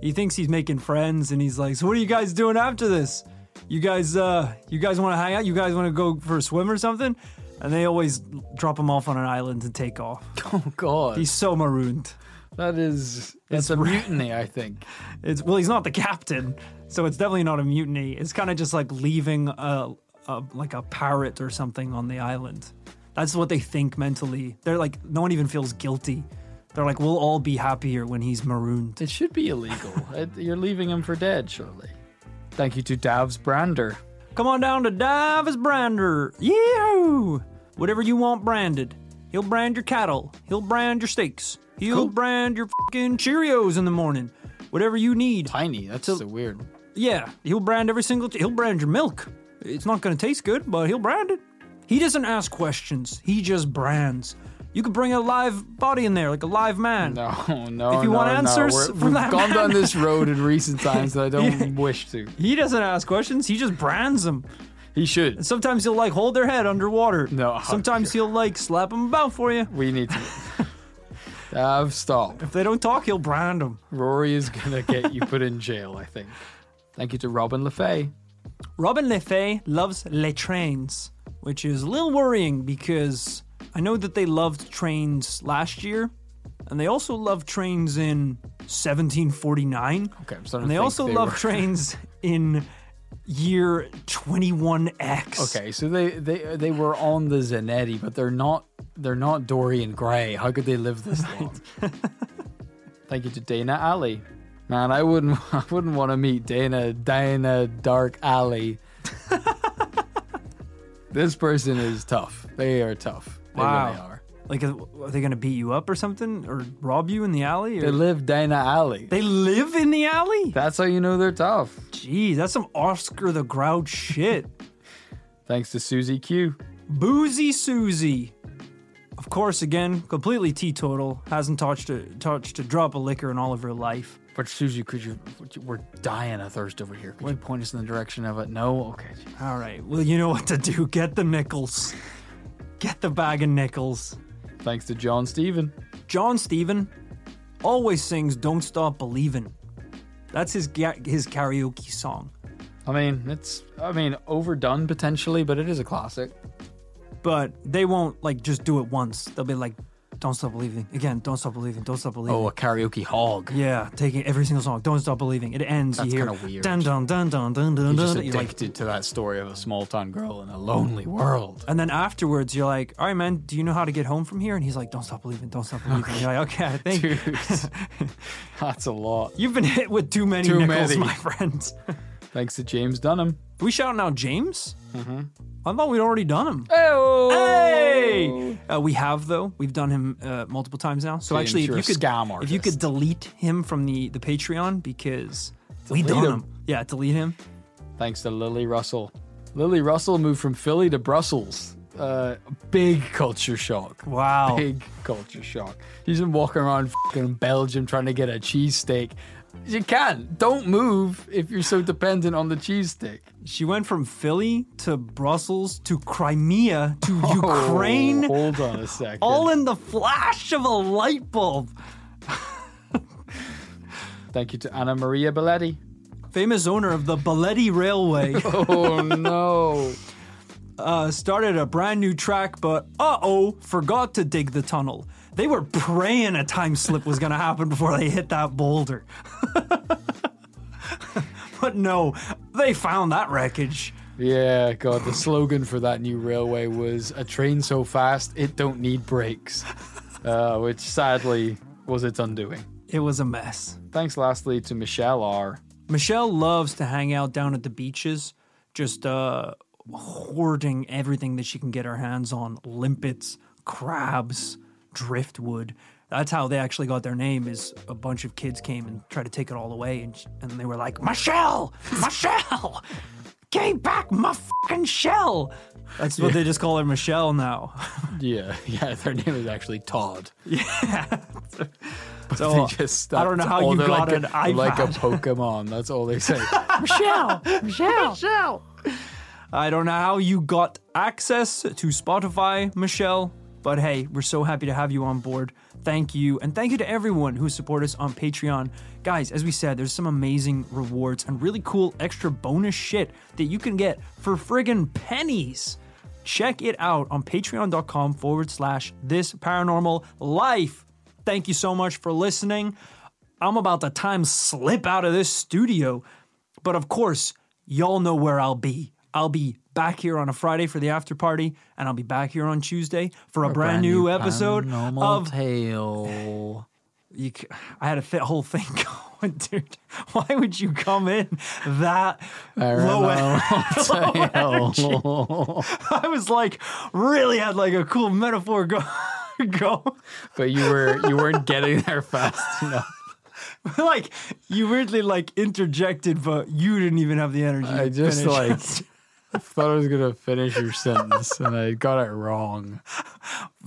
he thinks he's making friends and he's like, So what are you guys doing after this? You guys uh you guys wanna hang out? You guys wanna go for a swim or something? And they always drop him off on an island and take off.
Oh God,
He's so marooned.
that is that's
It's
a mutiny. I think.
It's well, he's not the captain, so it's definitely not a mutiny. It's kind of just like leaving a, a like a parrot or something on the island. That's what they think mentally. They're like, no one even feels guilty. They're like, we'll all be happier when he's marooned.
It should be illegal. You're leaving him for dead, surely. Thank you to Davs Brander.
Come on down to Dav's Brander. Yeah. Whatever you want branded. He'll brand your cattle. He'll brand your steaks. He'll
Cool.
brand your fucking Cheerios in the morning. whatever you need.
Tiny. That's so weird.
Yeah, he'll brand every single. He'll brand your milk. It's not going to taste good, but he'll brand it. He doesn't ask questions. He just brands. You could bring a live body in there, like a live man.
No, no.
If you
no,
want answers
We're-
from
we've
that
gone
man-
down this road in recent times that I don't wish to.
He doesn't ask questions. He just brands them.
He should.
Sometimes he'll like hold their head underwater.
No,
Sometimes he'll like slap them about for you.
We need to. Uh, stop.
If they don't talk, he'll brand them.
Rory is gonna get you put in jail. I think. Thank you to Robin LeFay.
Robin Le Fay loves les trains, which is a little worrying because I know that they loved trains last year, and they also loved trains in 1749.
Okay, I'm starting
And they also
they
love
were-
trains in year 21X.
Okay, so they they they were on the Zanetti, but they're not they're not Dorian Gray. How could they live this long? Thank you to Dana Alley. Man, I wouldn't I wouldn't want to meet Dana Dana Dark Alley. This person is tough. They are tough. They
Wow.
really are.
Like, are are they going to beat you up or something? Or rob you in the alley? Or...
They live Dana Alley.
They live in the alley?
That's how you know they're tough.
Jeez, that's some Oscar the Grouch shit.
Thanks to Susie Q.
Boozy Susie. Of course, again, completely teetotal. Hasn't touched a touched a drop of liquor in all of her life.
But Susie, could you? We're dying of thirst over here. Could you point us in the direction of it? No. Okay.
All right. Well, you know what to do. Get the nickels. Get the bag of nickels.
Thanks to John Stephen.
John Stephen always sings "Don't Stop Believin'." That's his ga- his karaoke song.
I mean, it's I mean overdone potentially, but it is a classic.
But they won't like just do it once. They'll be like, "Don't stop believing." Again, "Don't stop believing." Don't stop believing.
Oh, a karaoke hog.
Yeah, taking every single song. Don't stop believing. It ends. Here. That's
kinda weird.
dun dun dun dun dun dun
You're just
dun. You're like,
addicted to that story of a small town girl in a lonely world.
and then afterwards, you're like, "All right, man, do you know how to get home from here?" And he's like, "Don't stop believing. Don't stop believing." You're like, "Okay, I think
Dude, that's a lot.
you've been hit with too many
Too
nickels,
many.
my friend."
Thanks to James Dunham.
we shouting out James? Mm-hmm. I thought we'd already done him.
Oh,
Hey! Uh, we have though. We've done him uh, multiple times now. So actually, if you could,
scam
if you could delete him from the the Patreon because we
Delete
done
him.
him. Yeah, delete him.
Thanks to Lily Russell. Lily Russell moved from Philly to Brussels. Uh, big culture shock.
Wow.
Big culture shock. She's been walking around fucking Belgium trying to get a cheesesteak. You can't. Don't move if you're so dependent on the cheesesteak.
She went from Philly to Brussels to Crimea to Ukraine,
Oh, hold on a second.
all in the flash of a light bulb.
Thank you to Anna Maria Belletti.
Famous owner of the Balletti Railway
Oh no.
uh, started a brand new track, but uh oh, forgot to dig the tunnel. They were praying a time slip was going to happen before they hit that boulder. but no, they found that wreckage.
Yeah, God, the slogan for that new railway was a train so fast it don't need brakes. Uh, which sadly was its undoing.
It was a mess.
Thanks lastly to Michelle R.
Michelle loves to hang out down at the beaches, just uh, hoarding everything that she can get her hands on limpets, crabs, driftwood. That's how they actually got their name. Is a bunch of kids came and tried to take it all away, and and they were like, "Michelle, Michelle, give back my fucking shell." That's what they just call her, Michelle now.
Yeah, yeah, their name is actually Todd. Yeah.
so
They just
I don't know how you got
like
an
a,
iPad.
Like a Pokemon. That's all they say.
Michelle, Michelle, Michelle. I don't know how you got access to Spotify, Michelle, but hey, we're so happy to have you on board. Thank you. And thank you to everyone who support us on Patreon. Guys, as we said, there's some amazing rewards and really cool extra bonus shit that you can get for friggin' pennies. Check it out on patreon.com forward slash this paranormal life. Thank you so much for listening. I'm about to time slip out of this studio. But of course, y'all know where I'll be. I'll be back here on a Friday for the after party, and I'll be back here on Tuesday for a, brand, new, episode of.
Tale.
You, I had a fit whole thing going, dude. Why would you come in that low?
Tale.
I was like, really had like a cool metaphor go. go.
but you were you weren't getting there fast enough.
like you weirdly like interjected, but you didn't even have the energy.
I
to
just
finish.
like I thought I was gonna finish your sentence and I got it wrong.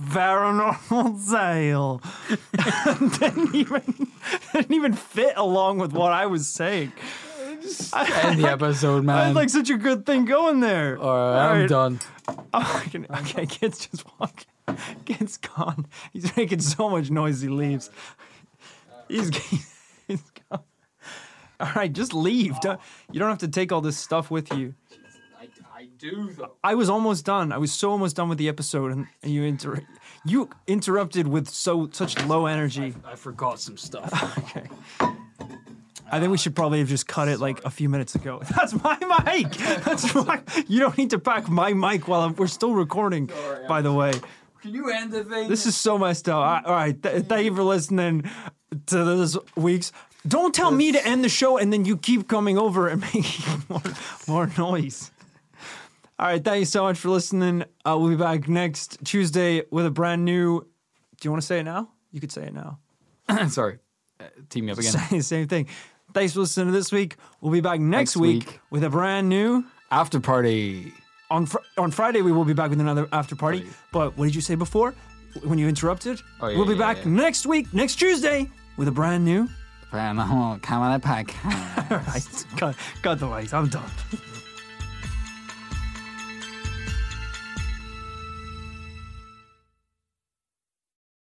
paranormal tale. didn't even didn't even fit along with what I was saying.
End the episode,
I
man.
had like such a good thing going there.
All right, I'm done.
Oh, can, okay, Kit's just walk. Kit's gone. He's making so much noise. He leaves. He's, he's gone. All right, just leave. Don't, you don't have to take all this stuff with you.
I, I do though.
I was almost done. I was so almost done with the episode, and, and you inter- you interrupted with so such low energy.
I forgot some stuff.
Okay. I think we should probably have just cut it like a few minutes ago. That's my mic. That's my. You don't need to pack my mic while I'm, we're still recording. By the way,
Can you end the thing?
this is so messed up. I- all right, th- thank you for listening to this week's. Don't tell me to end the show and then you keep coming over and making more, more noise. All right, thank you so much for listening. Uh, we'll be back next Tuesday with a brand new. Do you want to say it now? You could say it now.
Sorry. Uh, team me up again.
Same, thing. Thanks for listening to this week. We'll be back next,
Next
week,
week.
with a brand new.
After party.
On fr- on Friday, we will be back with another after party. But what did you say before? When you interrupted?
Oh, yeah,
we'll be
yeah,
back
yeah.
next week, next Tuesday, with a brand new.
Brand Paranormal Camera Pack.
All right, cut, cut the lights. I'm done.